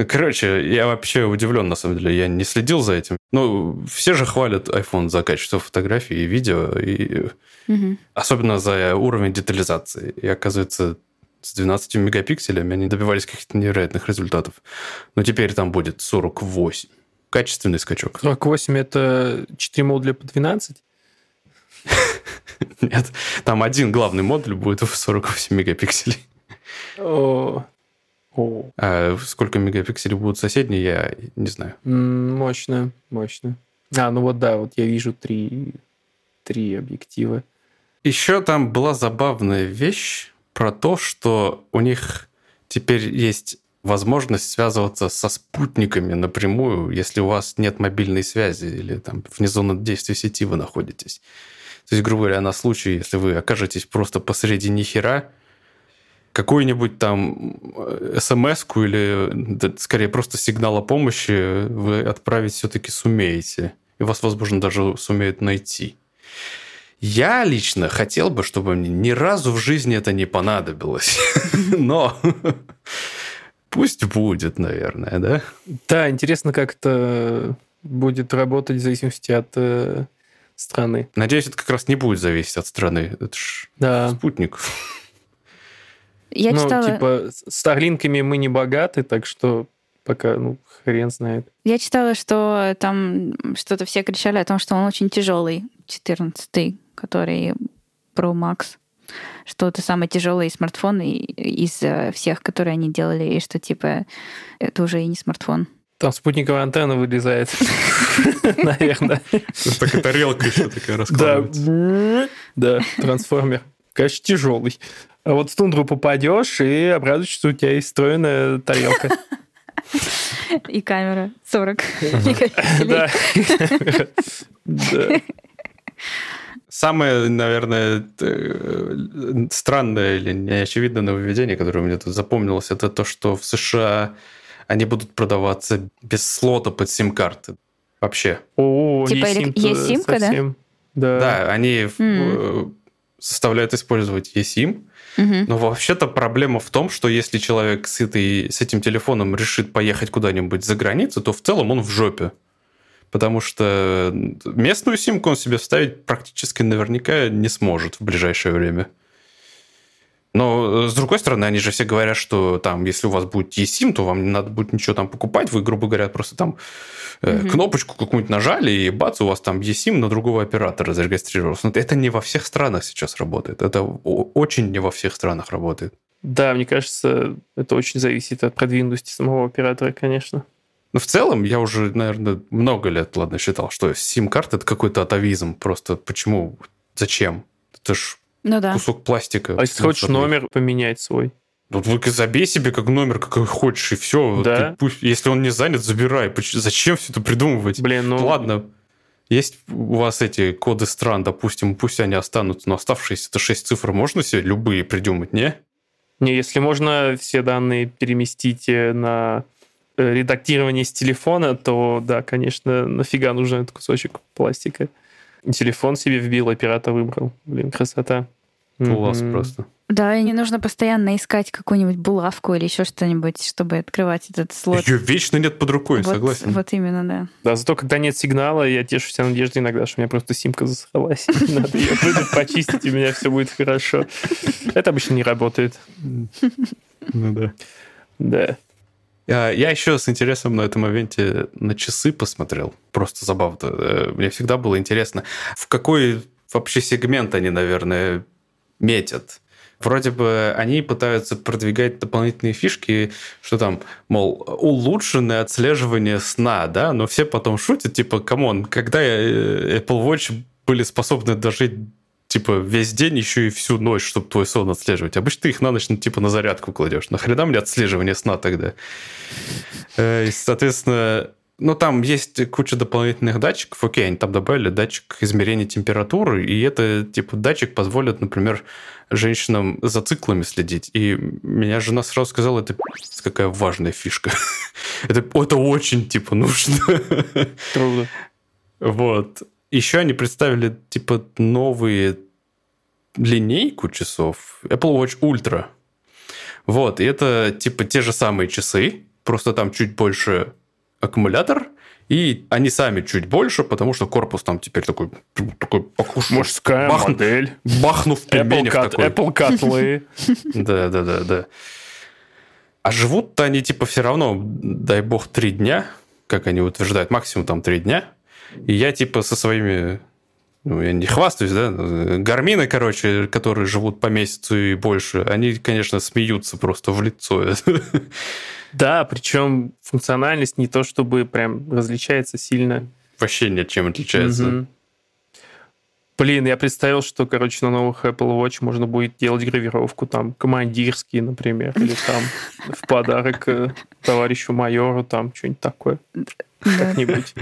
Короче, я вообще удивлен, на самом деле. Я не следил за этим. Ну, все же хвалят iPhone за качество фотографий и видео, и угу. особенно за уровень детализации. И оказывается, с 12 мегапикселями они добивались каких-то невероятных результатов. Но теперь там будет 48. Качественный скачок. 48 это 4 модуля по 12? Нет, там один главный модуль будет в 48 мегапикселей. О, а сколько мегапикселей будут соседние, я не знаю. Мощно, мощно. А, ну вот да, вот я вижу три, три объектива. Еще там была забавная вещь про то, что у них теперь есть возможность связываться со спутниками напрямую, если у вас нет мобильной связи или там вне зоны действия сети вы находитесь. То есть, грубо говоря, на случай, если вы окажетесь просто посреди нихера, какую-нибудь там э, смс или да, скорее просто сигнал о помощи вы отправить все-таки сумеете. И вас, возможно, даже сумеют найти. Я лично хотел бы, чтобы мне ни разу в жизни это не понадобилось. Но пусть будет, наверное, да? Да, интересно, как это будет работать в зависимости от э, страны. Надеюсь, это как раз не будет зависеть от страны. Это ж да. спутник. Я ну, читала... типа, Старлинками мы не богаты, так что пока, ну, хрен знает. Я читала, что там что-то все кричали о том, что он очень тяжелый, 14 который Pro Max, что это самый тяжелый смартфон из э, всех, которые они делали, и что, типа, это уже и не смартфон. Там спутниковая антенна вылезает, наверное. Так и тарелка еще такая раскладывается. Да, трансформер. Конечно, тяжелый. А вот в тундру попадешь и обрадуешься, что у тебя есть встроенная тарелка. И камера 40 Да. Самое, наверное, э, странное или неочевидное нововведение, которое мне тут запомнилось, это то, что в США они будут продаваться без слота под сим-карты. Вообще. О, типа есть симка, да? Да. Они mm. заставляют использовать eSIM, но вообще-то проблема в том, что если человек с, этой, с этим телефоном решит поехать куда-нибудь за границу, то в целом он в жопе. Потому что местную симку он себе вставить практически наверняка не сможет в ближайшее время. Но, с другой стороны, они же все говорят, что там, если у вас будет eSIM, то вам не надо будет ничего там покупать. Вы, грубо говоря, просто там э, угу. кнопочку какую-нибудь нажали, и бац, у вас там eSIM на другого оператора зарегистрировался. Но это не во всех странах сейчас работает. Это очень не во всех странах работает. Да, мне кажется, это очень зависит от продвинутости самого оператора, конечно. Но в целом я уже, наверное, много лет, ладно, считал, что сим-карта это какой-то атовизм. Просто почему? Зачем? Это ж ну, да. кусок пластика. А если хочешь номер поменять свой? Вот вы забей себе как номер, какой хочешь, и все. Да? Ты, пусть, если он не занят, забирай. Зачем все это придумывать? Блин, ну... Ладно, есть у вас эти коды стран, допустим, пусть они останутся, но оставшиеся это 6 цифр можно себе любые придумать, не? Не, если можно все данные переместить э, на э, редактирование с телефона, то да, конечно, нафига нужен этот кусочек пластика. Телефон себе вбил, оператор выбрал. Блин, красота. Класс mm-hmm. просто. Да, и не нужно постоянно искать какую-нибудь булавку или еще что-нибудь, чтобы открывать этот слот. Ее вечно нет под рукой, вот, согласен. Вот именно, да. Да, зато когда нет сигнала, я тешусь надеждой иногда, что у меня просто симка засралась. Надо ее будет почистить, и у меня все будет хорошо. Это обычно не работает. Ну да. Да. А, я еще с интересом на этом ивенте на часы посмотрел. Просто забавно. Э, мне всегда было интересно, в какой вообще сегмент они, наверное, метят. Вроде бы они пытаются продвигать дополнительные фишки, что там, мол, улучшенное отслеживание сна, да, но все потом шутят, типа, come on, когда э, Apple Watch были способны дожить типа весь день еще и всю ночь, чтобы твой сон отслеживать. Обычно ты их на ночь ну, типа на зарядку кладешь. Нахрена мне отслеживание сна тогда? Э, и, соответственно, ну, там есть куча дополнительных датчиков. Окей, они там добавили датчик измерения температуры, и это, типа, датчик позволит, например, женщинам за циклами следить. И меня жена сразу сказала, это какая важная фишка. это, это очень, типа, нужно. Трудно. Вот. Еще они представили, типа, новые линейку часов Apple Watch Ultra. Вот, и это, типа, те же самые часы, просто там чуть больше аккумулятор, и они сами чуть больше, потому что корпус там теперь такой, такой похож. Мужская бахну- модель. Бахнув Apple, пельменев кат- такой. Apple котлы. Да, да, да, да. А живут-то они типа все равно, дай бог, три дня, как они утверждают, максимум там три дня. И я типа со своими, ну, я не хвастаюсь, да, гармины, короче, которые живут по месяцу и больше, они, конечно, смеются просто в лицо. Да, причем функциональность не то чтобы прям различается сильно. Вообще ни от чем отличается. Блин, я представил, что, короче, на новых Apple Watch можно будет делать гравировку там командирские, например, или там в подарок э, товарищу майору, там что-нибудь такое. Как-нибудь.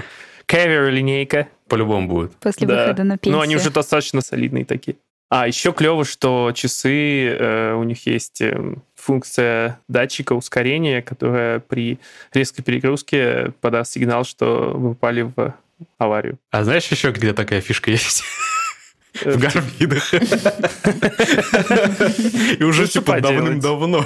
Кевер линейка. По-любому будет. После Да. выхода на пенсию. Ну, они уже достаточно солидные такие. А, еще клево, что часы, э, у них есть э, функция датчика ускорения, которая при резкой перегрузке подаст сигнал, что вы попали в аварию. А знаешь еще, где такая фишка есть? Э, В гарминах. И уже типа давным-давно.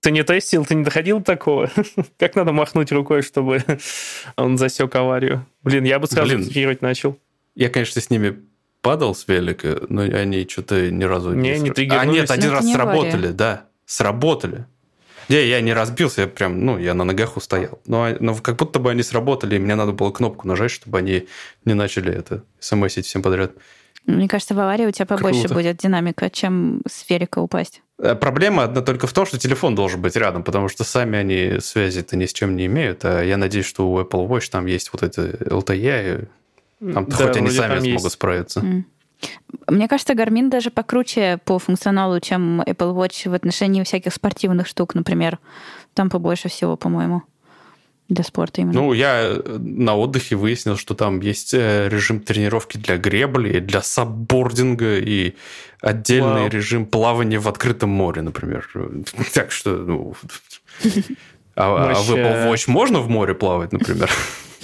Ты не тестил, ты не доходил до такого? Как надо махнуть рукой, чтобы он засек аварию? Блин, я бы сразу интегрировать начал. Я, конечно, с ними падал с велика, но они что-то ни разу Не, не сра- А, нет, один Ну, раз не сработали, авария. да. Сработали. Не, я не разбился, я прям, ну, я на ногах устоял. Но, но как будто бы они сработали, и мне надо было кнопку нажать, чтобы они не начали это смсить всем подряд. Мне кажется, в аварии у тебя побольше Круто. будет динамика, чем с велика упасть. Э, Проблема одна только в том, что телефон должен быть рядом, потому что сами они связи-то ни с чем не имеют. А я надеюсь, что у Apple Watch там есть вот это LTE, и там Да, хоть они сами смогут есть. справиться. М. Мне кажется, Garmin даже покруче по функционалу, чем Apple Watch в отношении всяких спортивных штук, например. Там побольше всего, по-моему, для спорта именно. Ну, я э, на отдыхе выяснил, что там есть э, режим тренировки для гребли, для саббординга и отдельный Вау. режим плавания в открытом море, например. Так что, ну... А, а в. Apple Watch можно в море плавать, например?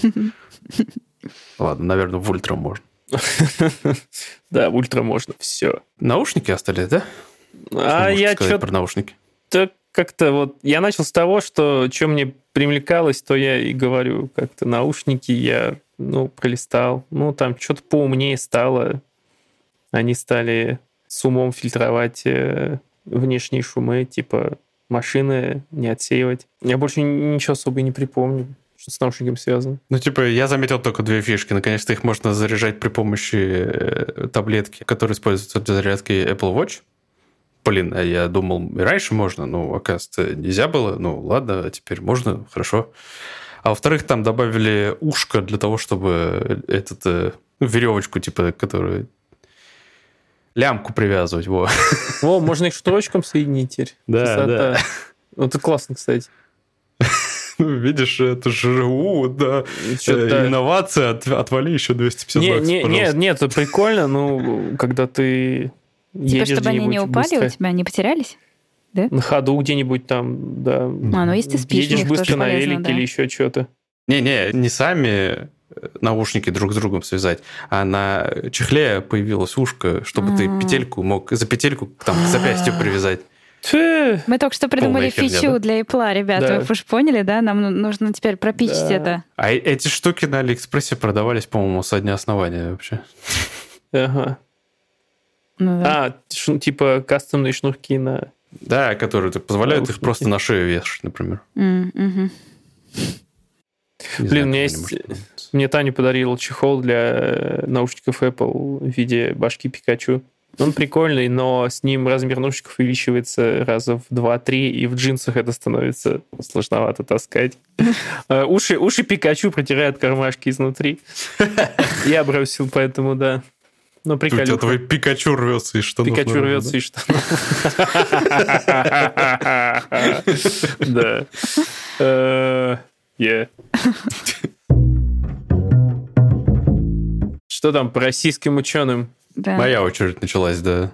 Ладно, наверное, в ультра можно. Да, в ультра можно. Все. Наушники остались, да? Что А я что-то про наушники? как-то вот... Я начал с того, что что мне примлекалось, то я и говорю. Как-то наушники я, ну, пролистал. Ну, там что-то поумнее стало. Они стали с умом фильтровать э, внешние шумы, типа машины не отсеивать. Я больше ничего особо не припомню, что с наушниками связано. Ну, типа, я заметил только две фишки. Наконец-то их можно заряжать при помощи э, таблетки, которая используется для зарядки Apple Watch. Блин, а я думал, и раньше можно, но, оказывается, нельзя было. Ну, ладно, а теперь можно, хорошо. А во-вторых, там добавили ушко для того, чтобы этот, э, веревочку, типа, которую лямку привязывать, во. О, можно их шнурочком соединить теперь. Да, Красота. да. Ну, это классно, кстати. Ну, видишь, это же, у, да, э, инновация, от- отвали еще 250 Не, баксов, не, пожалуйста. нет, нет, это прикольно, ну, когда ты типа, едешь чтобы они не упали быстро, у тебя, не потерялись? на ходу где-нибудь там, да. А, ну если ты спишь, Едешь быстро на велике да. или еще что-то. Не-не, не сами э, наушники друг с другом связать, а на чехле появилось ушко, чтобы ты А. петельку мог за петельку там к запястью привязать. Мы только что придумали херня, фичу да? для Apple, ребята. Да. Вы же поняли, да? Нам ну- нужно теперь пропичить Да. это. А эти штуки на Алиэкспрессе продавались, по-моему, со дня основания вообще. Ага. Ну да. А, ш- типа кастомные шнурки на... Да, которые так позволяют их просто на шею вешать, например. Мгм. Не Блин, знаю, у меня есть- Мне Таня подарила чехол для э, наушников Apple в виде башки Пикачу. Он прикольный, но с ним размер наушников увеличивается раза в 2-3, и в джинсах это становится сложновато таскать. Э, Уши, уши Пикачу протирают кармашки изнутри. Я бросил, поэтому да. Ну, У тебя прикольно. твой Пикачу рвется из штанов. Пикачу наружу, рвется да? из штанов. Да. Э, yeah. Что там по российским ученым? Да. Моя очередь началась, да.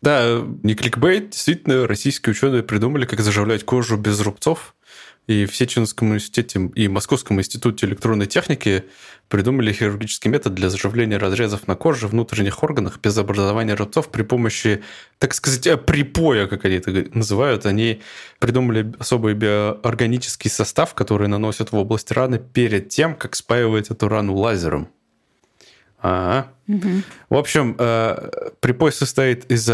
Да, не кликбейт, действительно, российские ученые придумали, как заживлять кожу без рубцов. И в Сеченовском университете и Московском институте электронной техники придумали хирургический метод для заживления разрезов на коже, внутренних органах без образования рубцов при помощи, так сказать, э, припоя, как они это называют. Они придумали особый биоорганический состав, который наносят в область раны перед тем, как спаивать эту рану лазером. Ага. Угу. В общем, э, припой состоит из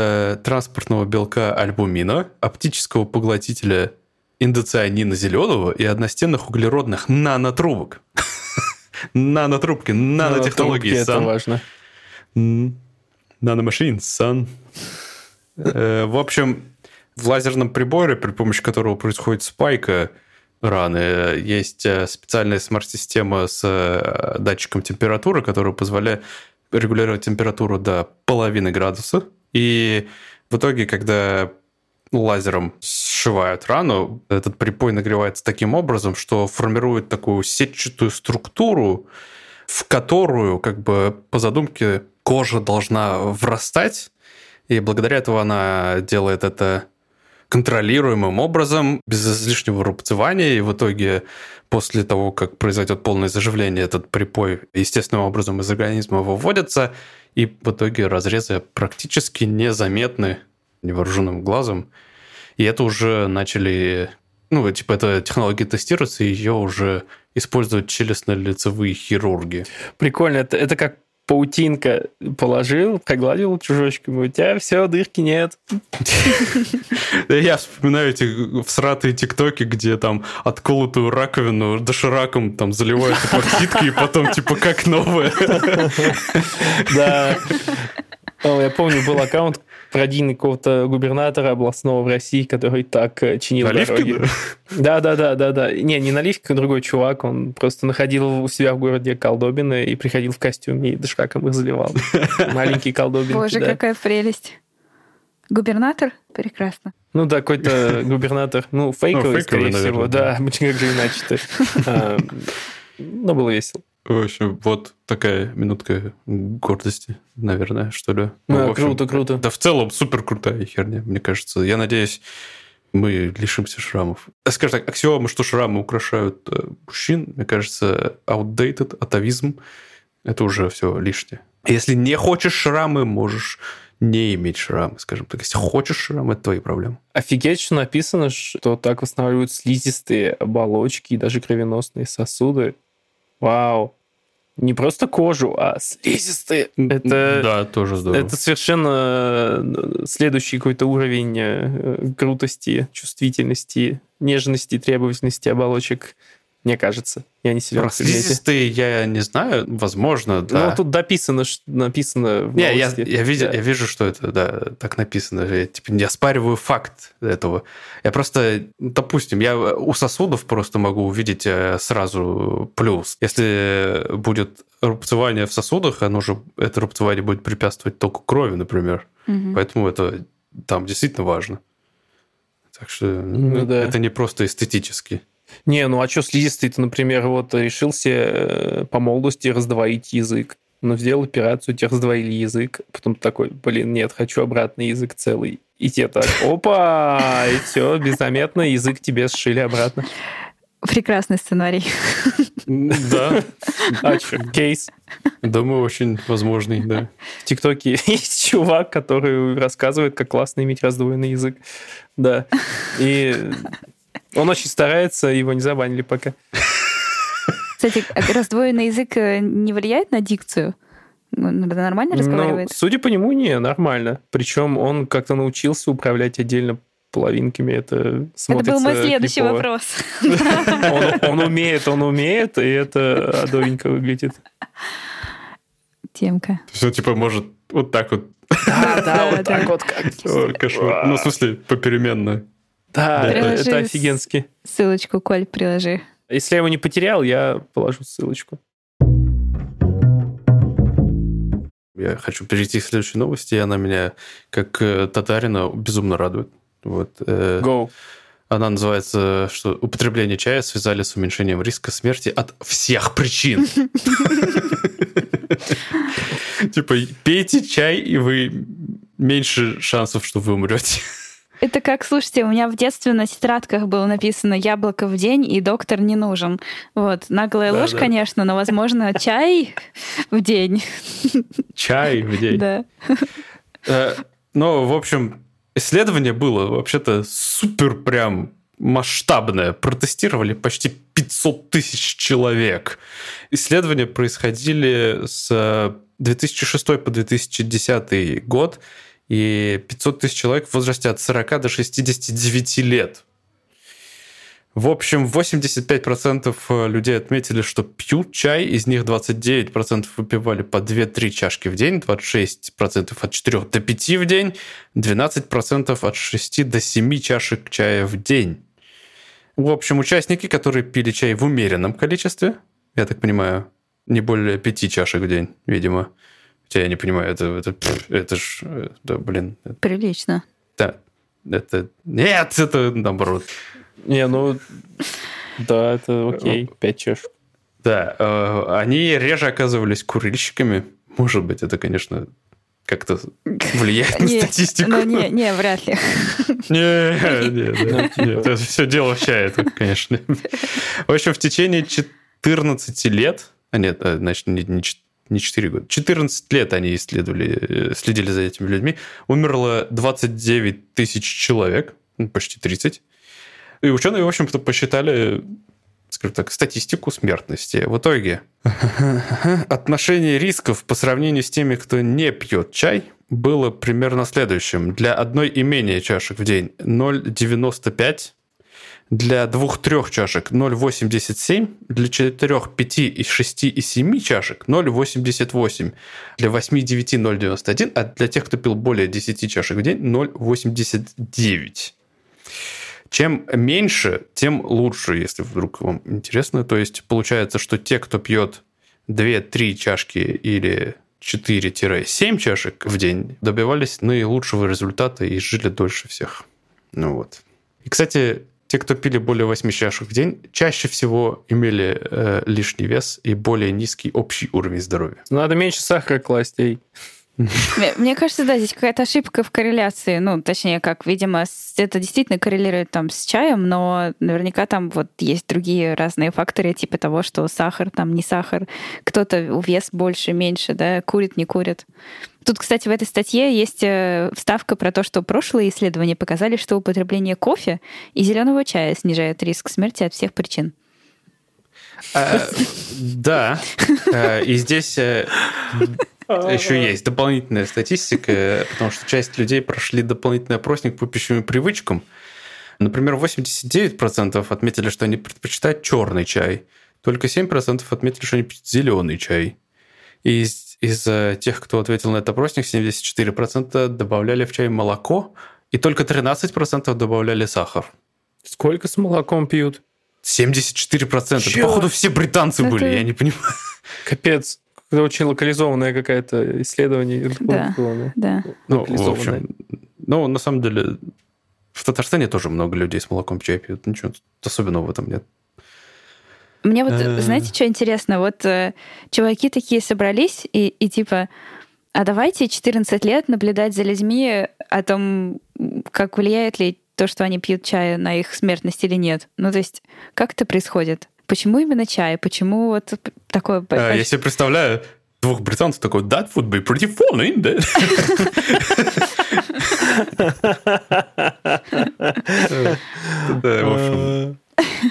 транспортного белка альбумина, оптического поглотителя индоцианина зеленого и одностенных углеродных нанотрубок. Нанотрубки, нанотехнологии. Это важно. Наномашин, сан. Э, в общем, в лазерном приборе, при помощи которого происходит спайка раны, есть э, специальная смарт-система с э, датчиком температуры, которая позволяет регулировать температуру до половины градуса. И в итоге, когда лазером сшивают рану, этот припой нагревается таким образом, что формирует такую сетчатую структуру, в которую, как бы по задумке, кожа должна врастать, и благодаря этому она делает это контролируемым образом, без излишнего рубцевания, и в итоге после того, как произойдет полное заживление, этот припой естественным образом из организма выводится, и в итоге разрезы практически незаметны невооруженным глазом. И это уже начали... Ну, типа, эта технология тестируется, и ее уже используют челюстно-лицевые хирурги. Прикольно. Это, это как паутинка положил, прогладил чужочком, у тебя все, дырки нет. Я вспоминаю эти всратые тиктоки, где там отколотую раковину дошираком там заливают эпоксидкой, и потом типа как новое. Да. Я помню, был аккаунт, пародийный какого-то губернатора областного в России, который так э, чинил Наливки, дороги. Да? да, да, да, да, Не, не Наливки, а другой чувак. Он просто находил у себя в городе колдобины и приходил в костюме и дошкаком их заливал. Маленькие колдобины. Боже, какая прелесть. Губернатор? Прекрасно. Ну да, какой-то губернатор. Ну, фейковый, ну, скорее всего. Да, как же иначе-то. А, но было весело. В общем, вот такая минутка гордости, наверное, что ли. Ну, ну общем, круто, круто. Да в целом супер крутая херня, мне кажется. Я надеюсь, мы лишимся шрамов. Скажем так, аксиома, что шрамы украшают э, мужчин, мне кажется, outdated, атовизм. Это уже все лишнее. Если не хочешь шрамы, можешь не иметь шрамы, скажем так. Если хочешь шрам, это твои проблемы. Офигеть, что написано, что так восстанавливают слизистые оболочки и даже кровеносные сосуды. Вау. Не просто кожу, а слизистые. Это, да, тоже здорово. Это совершенно э, следующий какой-то уровень э, крутости, чувствительности, нежности, требовательности оболочек мне кажется. Я не силен Про слизистые я не знаю, возможно, да. Ну, тут дописано, написано в не, я, я, видел, да. я вижу, что это, да, так написано. Я, типа, не оспариваю факт этого. Я просто, допустим, я у сосудов просто могу увидеть э, сразу плюс. Если будет рубцевание в сосудах, оно же, это рубцевание будет препятствовать току крови, например. Угу. Поэтому это там действительно важно. Так что ну, да. это не просто эстетически. Не, ну а что слизистый ты, например, вот решился э, по молодости раздвоить язык. Ну, сделал операцию, тебе раздвоили язык. Потом такой, блин, нет, хочу обратный язык целый. И те так, опа, и все, беззаметно язык тебе сшили обратно. Прекрасный сценарий. Да. А что, кейс? Думаю, очень возможный, да. В ТикТоке есть чувак, который рассказывает, как классно иметь раздвоенный язык. Да. И он очень старается, его не забанили пока. Кстати, раздвоенный язык э, не влияет на дикцию? Нормально ну, разговаривает? Ну, судя по нему, не, нормально. Причем он как-то научился управлять отдельно половинками. Это смотрится Это был мой следующий крипово. вопрос. Он, умеет, он умеет, и это адовенько выглядит. Темка. Все, типа, может вот так вот. Да, да, вот так вот как. Кошмар. Ну, в смысле, попеременно. Да, приложи это офигенски. Ссылочку, Коль, приложи. Если я его не потерял, я положу ссылочку. Я хочу перейти к следующей новости, и она меня, как э, татарина, безумно радует. Вот. Э, Go. Она называется, что употребление чая связали с уменьшением риска смерти от всех причин. Типа, пейте чай, и вы меньше шансов, что вы умрете. Это как, слушайте, у меня в детстве на тетрадках было написано «яблоко в день» и «доктор не нужен». Вот, наглая Да, ложь, да. конечно, но, возможно, чай в день. Чай в день. Да. Э, Ну, в общем, исследование было вообще-то супер прям масштабное. Протестировали почти 500 тысяч человек. Исследования происходили с 2006 по 2010 год, и 500 тысяч человек в возрасте от 40 до 69 лет. В общем, 85% людей отметили, что пьют чай, из них 29% выпивали по 2-3 чашки в день, 26% от 4 до 5 в день, 12% от 6 до 7 чашек чая в день. В общем, участники, которые пили чай в умеренном количестве, я так понимаю, не более 5 чашек в день, видимо. Я не понимаю, это, это, это ж, э, да, блин, это- Прилично. да, это, нет, это наоборот. Не, ну, да, это окей, пять чашек. Да, э, они реже оказывались курильщиками. Может быть, это, конечно, как-то влияет на статистику. Ну, не, не, вряд ли. Не, не, это все дело в чае, это, конечно. В общем, в течение 14 лет, а нет, э, значит, не, не чет- не 4 года, 14 лет они исследовали, э, следили за этими людьми, умерло 29 тысяч человек, ну, почти 30. И ученые, в общем-то, посчитали, скажем так, статистику смертности. В итоге отношение рисков по сравнению с теми, кто не пьет чай, было примерно следующим. Для одной и менее чашек в день 0,95, для двух-трех чашек 0,87, для четырех, пяти и шести и семи чашек 0,88, для восьми, девяти 0,91, а для тех, кто пил более 10 чашек в день 0,89. Чем меньше, тем лучше, если вдруг вам интересно. То есть получается, что те, кто пьет 2-3 чашки или 4-7 чашек в день, добивались наилучшего результата и жили дольше всех. Ну вот. И, кстати, те, кто пили более 8 чашек в день, чаще всего имели э, лишний вес и более низкий общий уровень здоровья. Надо меньше сахара класть, эй. Мне, кажется, да, здесь какая-то ошибка в корреляции. Ну, точнее, как, видимо, это действительно коррелирует там с чаем, но наверняка там вот есть другие разные факторы, типа того, что сахар там не сахар, кто-то вес больше, меньше, да, курит, не курит. Тут, кстати, в этой статье есть э, вставка про то, что прошлые исследования показали, что употребление кофе и зеленого чая снижает риск смерти от всех причин. Э, Да, Э, и здесь еще есть дополнительная статистика, потому что часть людей прошли дополнительный опросник по пищевым привычкам. Например, 89% отметили, что они предпочитают черный чай, только 7% отметили, что они пьют зеленый чай. И из, э, тех, кто ответил на этот опросник, 74% добавляли в чай молоко, и только 13% добавляли сахар. Сколько с молоком пьют? 74%. Это, Чё? походу, все британцы Это- были, я не понимаю. Капец. Это очень локализованное какое-то исследование. Да. Локализованное. Да. Ну, в общем, ну, на самом деле, в Татарстане тоже много людей с молоком чай пьют. Ничего особенного в этом нет. Мне вот, Э. знаете, что интересно? Вот э, чуваки такие собрались и, и типа, а давайте 14 лет наблюдать за людьми о том, как влияет ли то, что они пьют чай на их смертность или нет. Ну, то есть, как это происходит? Почему именно чай? Почему вот такое... А, я себе представляю двух британцев такой, that would be pretty funny, да? Да, в общем,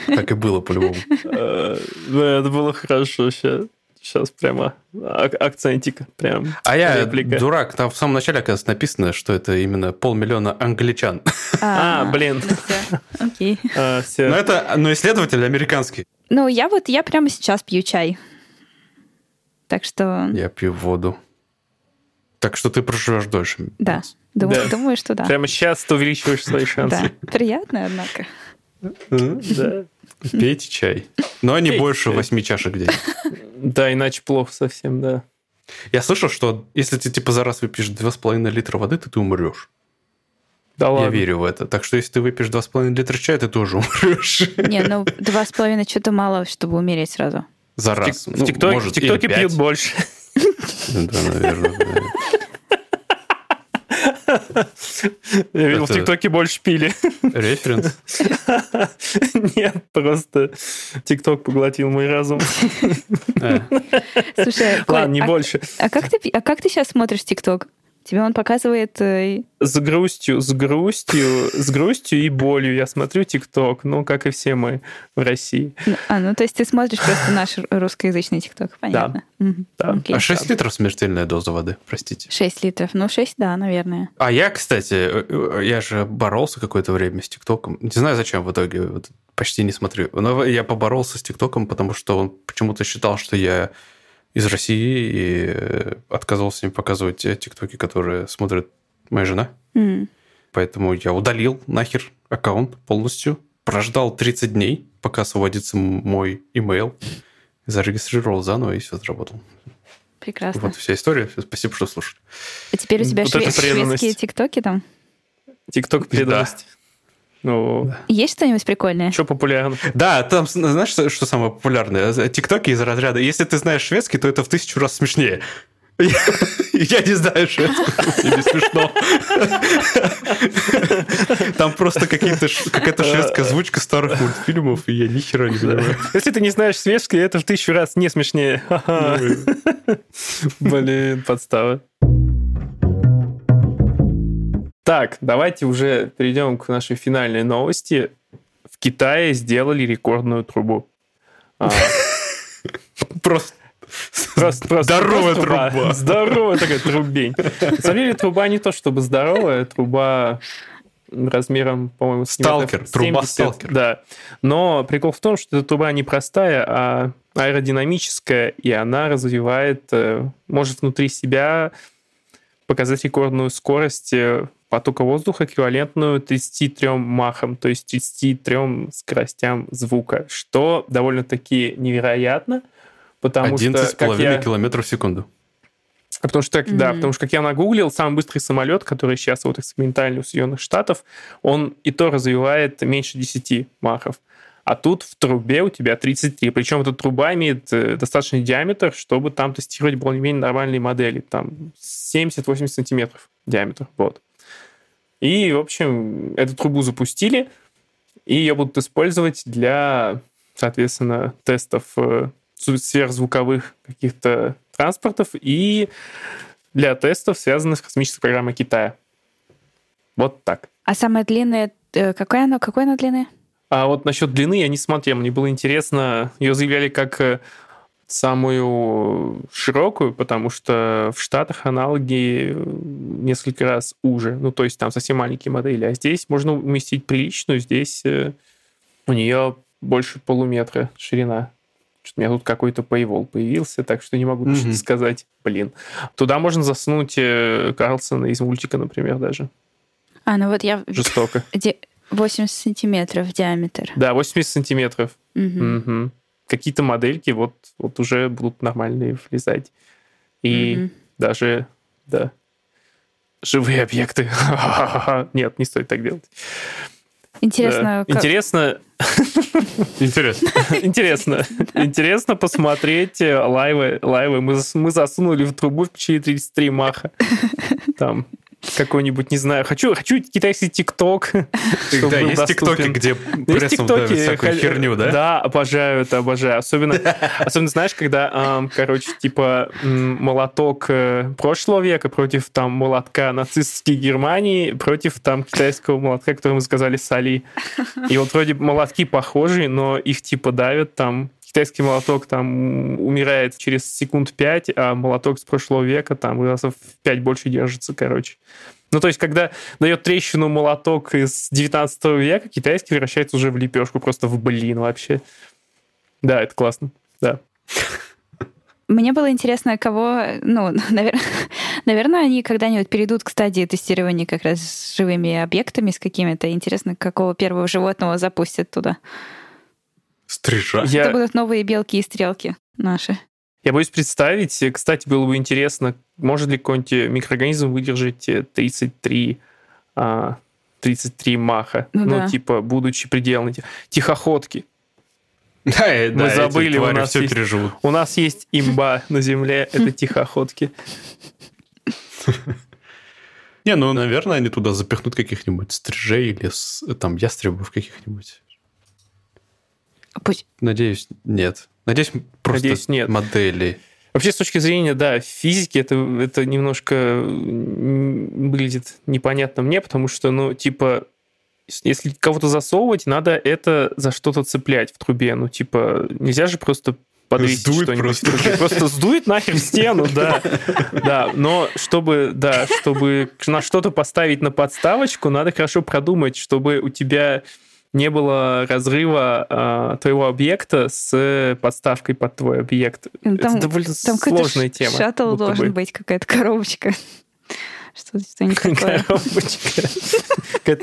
так и было по-любому. Э, Да, это было хорошо. Сейчас, сейчас прямо ак- акцентик. Прям А я реплика. дурак, там в самом начале, оказывается, написано, что это именно полмиллиона англичан. А, блин. ну Окей. А, все. Но это, но исследователь американский. Ну, я вот, я прямо сейчас пью чай. Так что, Я пью воду. Так что ты проживешь дольше. да, думаю, Да. думаю, что да. Прямо сейчас ты увеличиваешь свои Да, шансы. приятно, однако. Да. Пейте чай. Но не Пейте больше. 8 чашек в день. Да, иначе плохо совсем, да. Я слышал, что если ты типа за раз выпьешь 2,5 литра воды, то ты умрешь. Да Я ладно. верю в это. Так что если ты выпьешь 2,5 литра чая, ты тоже умрешь. Не, ну, два с половиной что-то мало, чтобы умереть сразу. За В, раз. тик- в Ну, ТикТоке, может, в ТикТоке пьют больше. Да, наверное. да. Я видел, в ТикТоке больше пили. Референс. Нет, просто ТикТок поглотил мой разум. А, Слушай, Ладно, не а, больше. а как ты, а как ты сейчас смотришь ТикТок? Тебе он показывает... э, С грустью, с грустью, с грустью и болью я смотрю ТикТок, ну, как и все мы в России. ну, А, ну то есть ты смотришь просто наш русскоязычный ТикТок, понятно. Да. окей. А 6 литров смертельная доза воды, простите. 6 литров. Ну, 6, да, наверное. А я, кстати, э, э, я же боролся какое-то время с ТикТоком. Не знаю, зачем в итоге, вот почти не смотрю. Но я поборолся с ТикТоком, потому что он почему-то считал, что я из России и э, отказывался им показывать те ТикТоки, которые смотрит моя жена. М. Поэтому я удалил нахер аккаунт полностью, прождал 30 дней, пока освободится мой имейл, зарегистрировал заново и все заработал. Прекрасно. Вот вся история. Спасибо, что слушали. А теперь у тебя Вот шве- шведские ТикТоки там? ТикТок преданность. Ну, Есть что-нибудь прикольное? что популярно? Да, там, знаешь, что что самое популярное? Тиктоки из разряда. Если ты знаешь шведский, то это в тысячу раз смешнее. Я, не знаю шведского, мне не смешно. Там просто какие-то, какая-то шведская озвучка старых мультфильмов, и я ни хера не понимаю. Если ты не знаешь свежки, это в тысячу раз не смешнее. Ха-ха. Блин, подстава. Так, давайте уже перейдем к нашей финальной новости. В Китае сделали рекордную трубу. А, Просто Просто, просто Здоровая просто труба. Здоровая такая трубень. На самом деле труба не то чтобы здоровая, труба размером, по-моему, Сталкер, труба 70, сталкер. Да. Но прикол в том, что эта труба не простая, а аэродинамическая, и она развивает, э, может внутри себя показать рекордную скорость э, потока воздуха, эквивалентную 33 махам, то есть 33 скоростям звука, что довольно-таки невероятно, потому что, как 11,5 я... километров в секунду. А Потому что, так, да, потому что, как я нагуглил, самый быстрый самолет, который сейчас вот экспериментальный у Соединенных Штатов, он и то развивает меньше 10 махов. А тут в трубе у тебя 33. Причем эта труба имеет э, достаточный диаметр, чтобы там тестировать более-менее нормальные модели. Там 70-80 сантиметров диаметр. Вот. И, в общем, эту трубу запустили, и ее будут использовать для, соответственно, тестов э, сверхзвуковых каких-то транспортов и для тестов, связанных с космической программой Китая. Вот так. А самое длинное... э, Какое оно? Какой оно длины? А вот насчет длины я не смотрел, мне было интересно. Ее заявляли как э, самую широкую, потому что в Штатах аналоги э, несколько раз уже. Ну, то есть там совсем маленькие модели. А здесь можно уместить приличную. Здесь э, у нее больше полуметра ширина. Что-то у меня тут какой-то Paywall появился, так что не могу Мгм. точно сказать. Блин. Туда можно засунуть э, Карлсона из мультика, например, даже. А, ну вот я... Жестоко. Ди- 80 сантиметров диаметр. Да, 80 сантиметров. Мгм. Мгм. Какие-то модельки вот, вот уже будут нормальные влезать. И Мгм. даже, да, живые объекты. Нет, не стоит так делать. Интересно, Да. как- Интересно, Интересно. интересно, интересно посмотреть э, лайвы. лайвы. Мы, мы засунули в трубу, включили 33 маха. Там какой-нибудь, не знаю, хочу, хочу китайский ТикТок. Да, есть тиктоки, где прессом давят всякую херню, да? Да, обожаю это, обожаю. Особенно, особенно знаешь, когда, короче, типа молоток э, прошлого века против там молотка нацистской Германии против там китайского молотка, который мы сказали Сали. И вот вроде молотки похожи, но их типа давят там китайский молоток там умирает через секунд 5, а молоток с прошлого века там раза в 5 больше держится, короче. Ну, то есть, когда дает трещину молоток из 19 века, китайский превращается уже в лепешку, просто в блин вообще. Да, это классно. Да. Мне было интересно, кого, ну, наверное, наверное, они когда-нибудь перейдут к стадии тестирования как раз с живыми объектами, с какими-то. Интересно, какого первого животного запустят туда. Стрижа. Это Я, будут новые белки и стрелки наши. я боюсь представить, кстати, было бы интересно, может ли какой-нибудь э, микроорганизм выдержать э, 33, а, 33 маха, Ну ну, да. типа, будучи пределами. Тихоходки. Да, да, Мы эти забыли, у нас все есть- переживут. У нас есть имба на Земле, это тихоходки. Не, ну, наверное, они туда запихнут каких-нибудь стрижей или там ястребов каких-нибудь. Пусть. Надеюсь, нет. Надеюсь, просто Надеюсь, нет. модели. Вообще, с точки зрения, да, физики, это, это немножко выглядит непонятно мне, потому что, ну, типа, если кого-то засовывать, надо это за что-то цеплять в трубе. Ну, типа, нельзя же просто подвесить что-нибудь. Просто. просто сдует нахер стену, да. Да, но чтобы, да, чтобы на что-то поставить на подставочку, надо хорошо продумать, чтобы у тебя не было разрыва э, твоего объекта с подставкой под твой объект. Там, Это довольно там сложная тема. Шаттл должен бы. быть, какая-то коробочка. Что-то такое. Коробочка.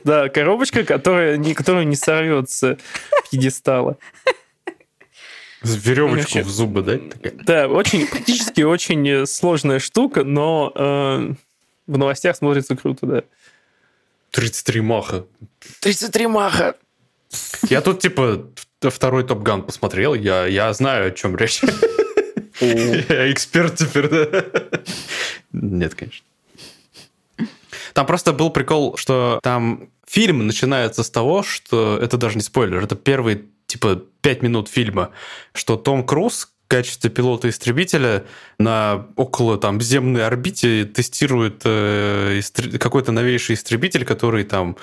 Да, коробочка, которая не, которая не сорвется пьедестала. Веревочку в зубы, да? Да, очень, практически очень сложная штука, но э, в новостях смотрится круто, да. 33 маха. 33 маха! Я тут, типа, второй Топ-Ган посмотрел, я, я знаю, о чем речь. Я эксперт теперь, да? Нет, конечно. Там просто был прикол, что там фильм начинается с того, что это даже не спойлер, это первые типа пять минут фильма, что Том Круз в качестве пилота истребителя на около там земной орбите тестирует э, какой-то новейший истребитель, который там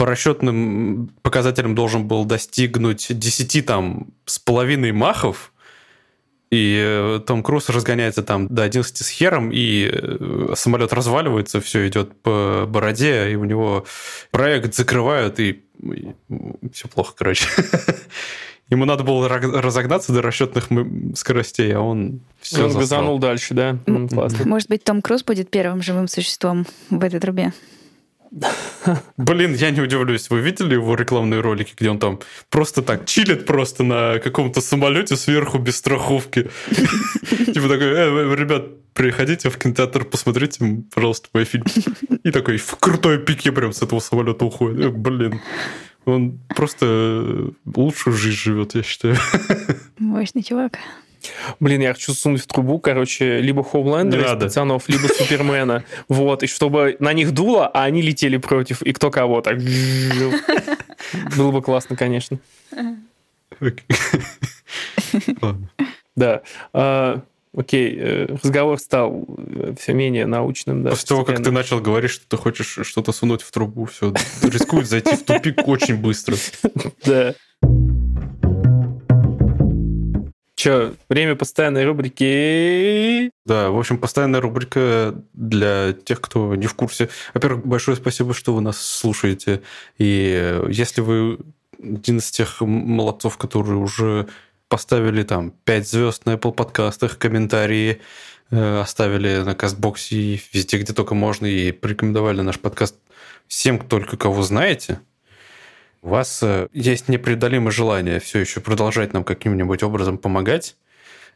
по расчетным показателям должен был достигнуть 10 там с половиной махов, и э, Том Круз разгоняется там до 11 с хером, и э, самолет разваливается, все идет по бороде, и у него проект закрывают, и, и все плохо, короче. Ему надо было разогнаться до расчетных скоростей, а он все Он газанул дальше, да? Классно. Может быть, Том Круз будет первым живым существом в этой трубе? Блин, я не удивлюсь. Вы видели его рекламные ролики, где он там просто так чилит просто на каком-то самолете сверху без страховки? Типа такой, «Э, ребят, приходите в кинотеатр, посмотрите, пожалуйста, мой фильм. И такой в крутой пике прям с этого самолета уходит. Э, блин. Он просто лучшую жизнь живет, я считаю. Мощный чувак. Блин, я хочу сунуть в трубу, короче, либо Хоумлендера из пацанов, либо Супермена. Вот, и чтобы на них дуло, а они летели против, и кто кого так. Было бы классно, конечно. Да. А, окей, э, разговор стал э, все менее научным. Да, После того, как ты начал говорить, что ты хочешь что-то сунуть в трубу, все, рискует зайти в тупик очень быстро. Да. Че, время постоянной рубрики. Да, в общем, постоянная рубрика для тех, кто не в курсе. Во-первых, большое спасибо, что вы нас слушаете. И если вы один из тех молодцов, которые уже поставили там 5 звезд на Apple подкастах, комментарии, э, оставили на Кастбоксе и везде, где только можно, и порекомендовали наш подкаст всем, только кого знаете, у вас э, есть непреодолимое желание все еще продолжать нам каким-нибудь образом помогать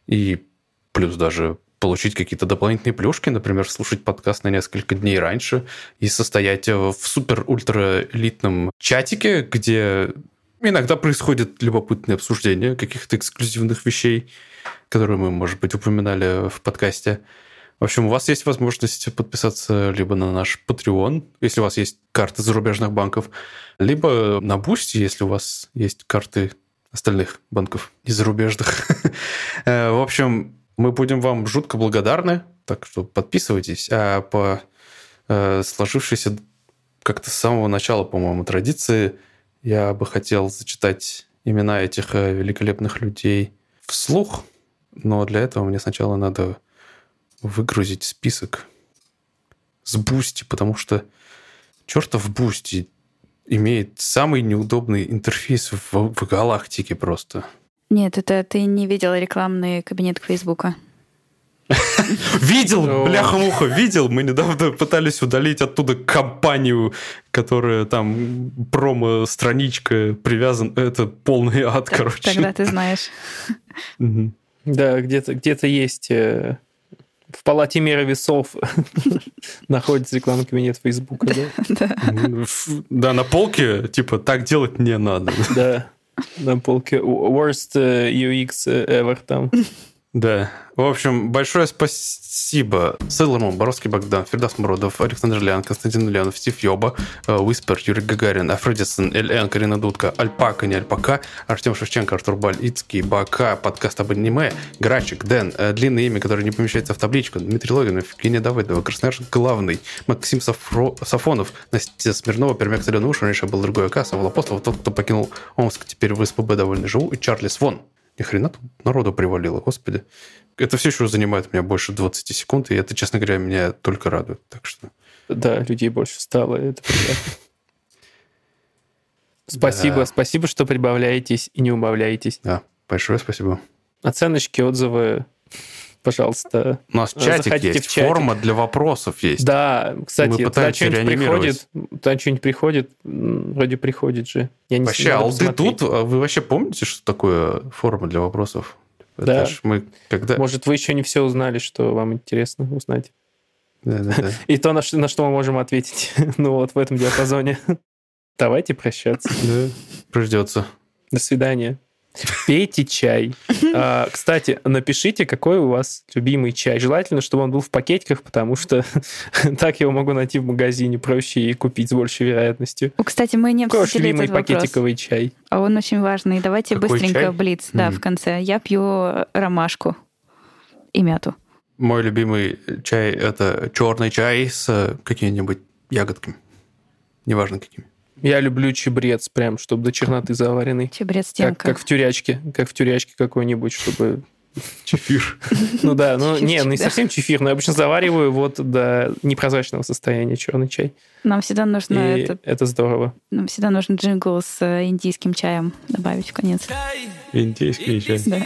и плюс даже получить какие-то дополнительные плюшки, например, слушать подкаст на несколько дней раньше и состоять в супер-ультра-элитном чатике, где иногда происходит любопытное обсуждение каких-то эксклюзивных вещей, которые мы, может быть, упоминали в подкасте. В общем, у вас есть возможность подписаться либо на наш Patreon, если у вас есть карты зарубежных банков, либо на Boosty, если у вас есть карты остальных банков незарубежных. Э, в общем, мы будем вам жутко благодарны, так что подписывайтесь. А по э, сложившейся как-то с самого начала, по-моему, традиции, я бы хотел зачитать имена этих э, великолепных людей вслух, но для этого мне сначала надо выгрузить список с Бусти, потому что чертов Бусти имеет самый неудобный интерфейс в, в галактике просто. Нет, это ты не видел рекламный кабинет Фейсбука. Видел, бляха-муха, видел. Мы недавно пытались удалить оттуда компанию, которая там промо-страничка привязан. Это полный ад, короче. Тогда ты знаешь. Да, где-то где есть э, в палате мира весов находится рекламный кабинет Фейсбука, да? Да, на полке, типа, так делать не надо. Да, на полке worst э, UX ever там. Да. В общем, большое спасибо Сейлорму, Боровский Богдан, Фердас Мородов, Александр Лян, Константин Ульянов, Стив Йоба, Уиспер, Юрий Гагарин, Афредисон, Эльэн, Карина Дудка, Альпака, не Альпака, Артем Шевченко, Артур Бальицкий, Бака, подкаст об аниме, Грачик, Дэн, э, длинное имя, которое не помещается в табличку, Дмитрий Логинов, Евгения Давыдова, Красноярск Главный, Максим Сафро... Сафонов, Настя Смирнова, Пермяк Соленуша, раньше был другой АК, Савол Апостолов, тот, кто покинул Омск, теперь в СПБ довольно живу, и Чарли Свон. Ни хрена тут народу привалило, господи. Это все еще занимает меня больше 20 секунд, и это, честно говоря, меня только радует. Так что... Да, людей больше стало, это приятно. Спасибо, да. спасибо, что прибавляетесь и не убавляетесь. Да, большое спасибо. Оценочки, отзывы, пожалуйста. У нас чатик есть, чатик. форма для вопросов есть. Да, кстати, Мы туда что-нибудь приходит, туда что-нибудь приходит, вроде приходит же. Я не вообще, а ты тут, а вы вообще помните, что такое форма для вопросов? Да. мы когда... Может, вы еще не все узнали, что вам интересно узнать. Да, да, да. И то, на что, на что мы можем ответить. ну вот, в этом диапазоне. Давайте прощаться. Да, придется. До свидания. Пейте чай. А, кстати, напишите, какой у вас любимый чай. Желательно, чтобы он был в пакетиках, потому что так его могу найти в магазине проще и купить с большей вероятностью. Кстати, мы не обсудили Какой любимый этот пакетиковый вопрос. чай? А он очень важный. Давайте какой быстренько чай? блиц, да, mm. в конце. Я пью ромашку и мяту. Мой любимый чай это черный чай с какими-нибудь ягодками. Неважно какими. Я люблю чебрец, прям, чтобы до черноты заваренный. Чебрец. Как, как в тюрячке, как в тюрячке какой-нибудь, чтобы... Чефир. Ну да, ну не, не совсем чефир, но я обычно завариваю вот до непрозрачного состояния черный чай. Нам всегда нужно это... Это здорово. Нам всегда нужно джингл с э, индийским чаем добавить в конец. Индийский чай. Да.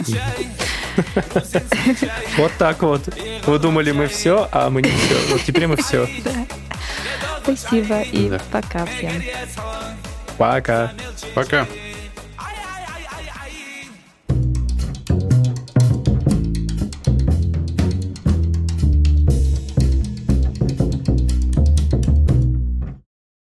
Вот так вот. Вы думали, мы все, а мы не все. Вот теперь мы все. Спасибо и да. пока всем. Пока. Пока.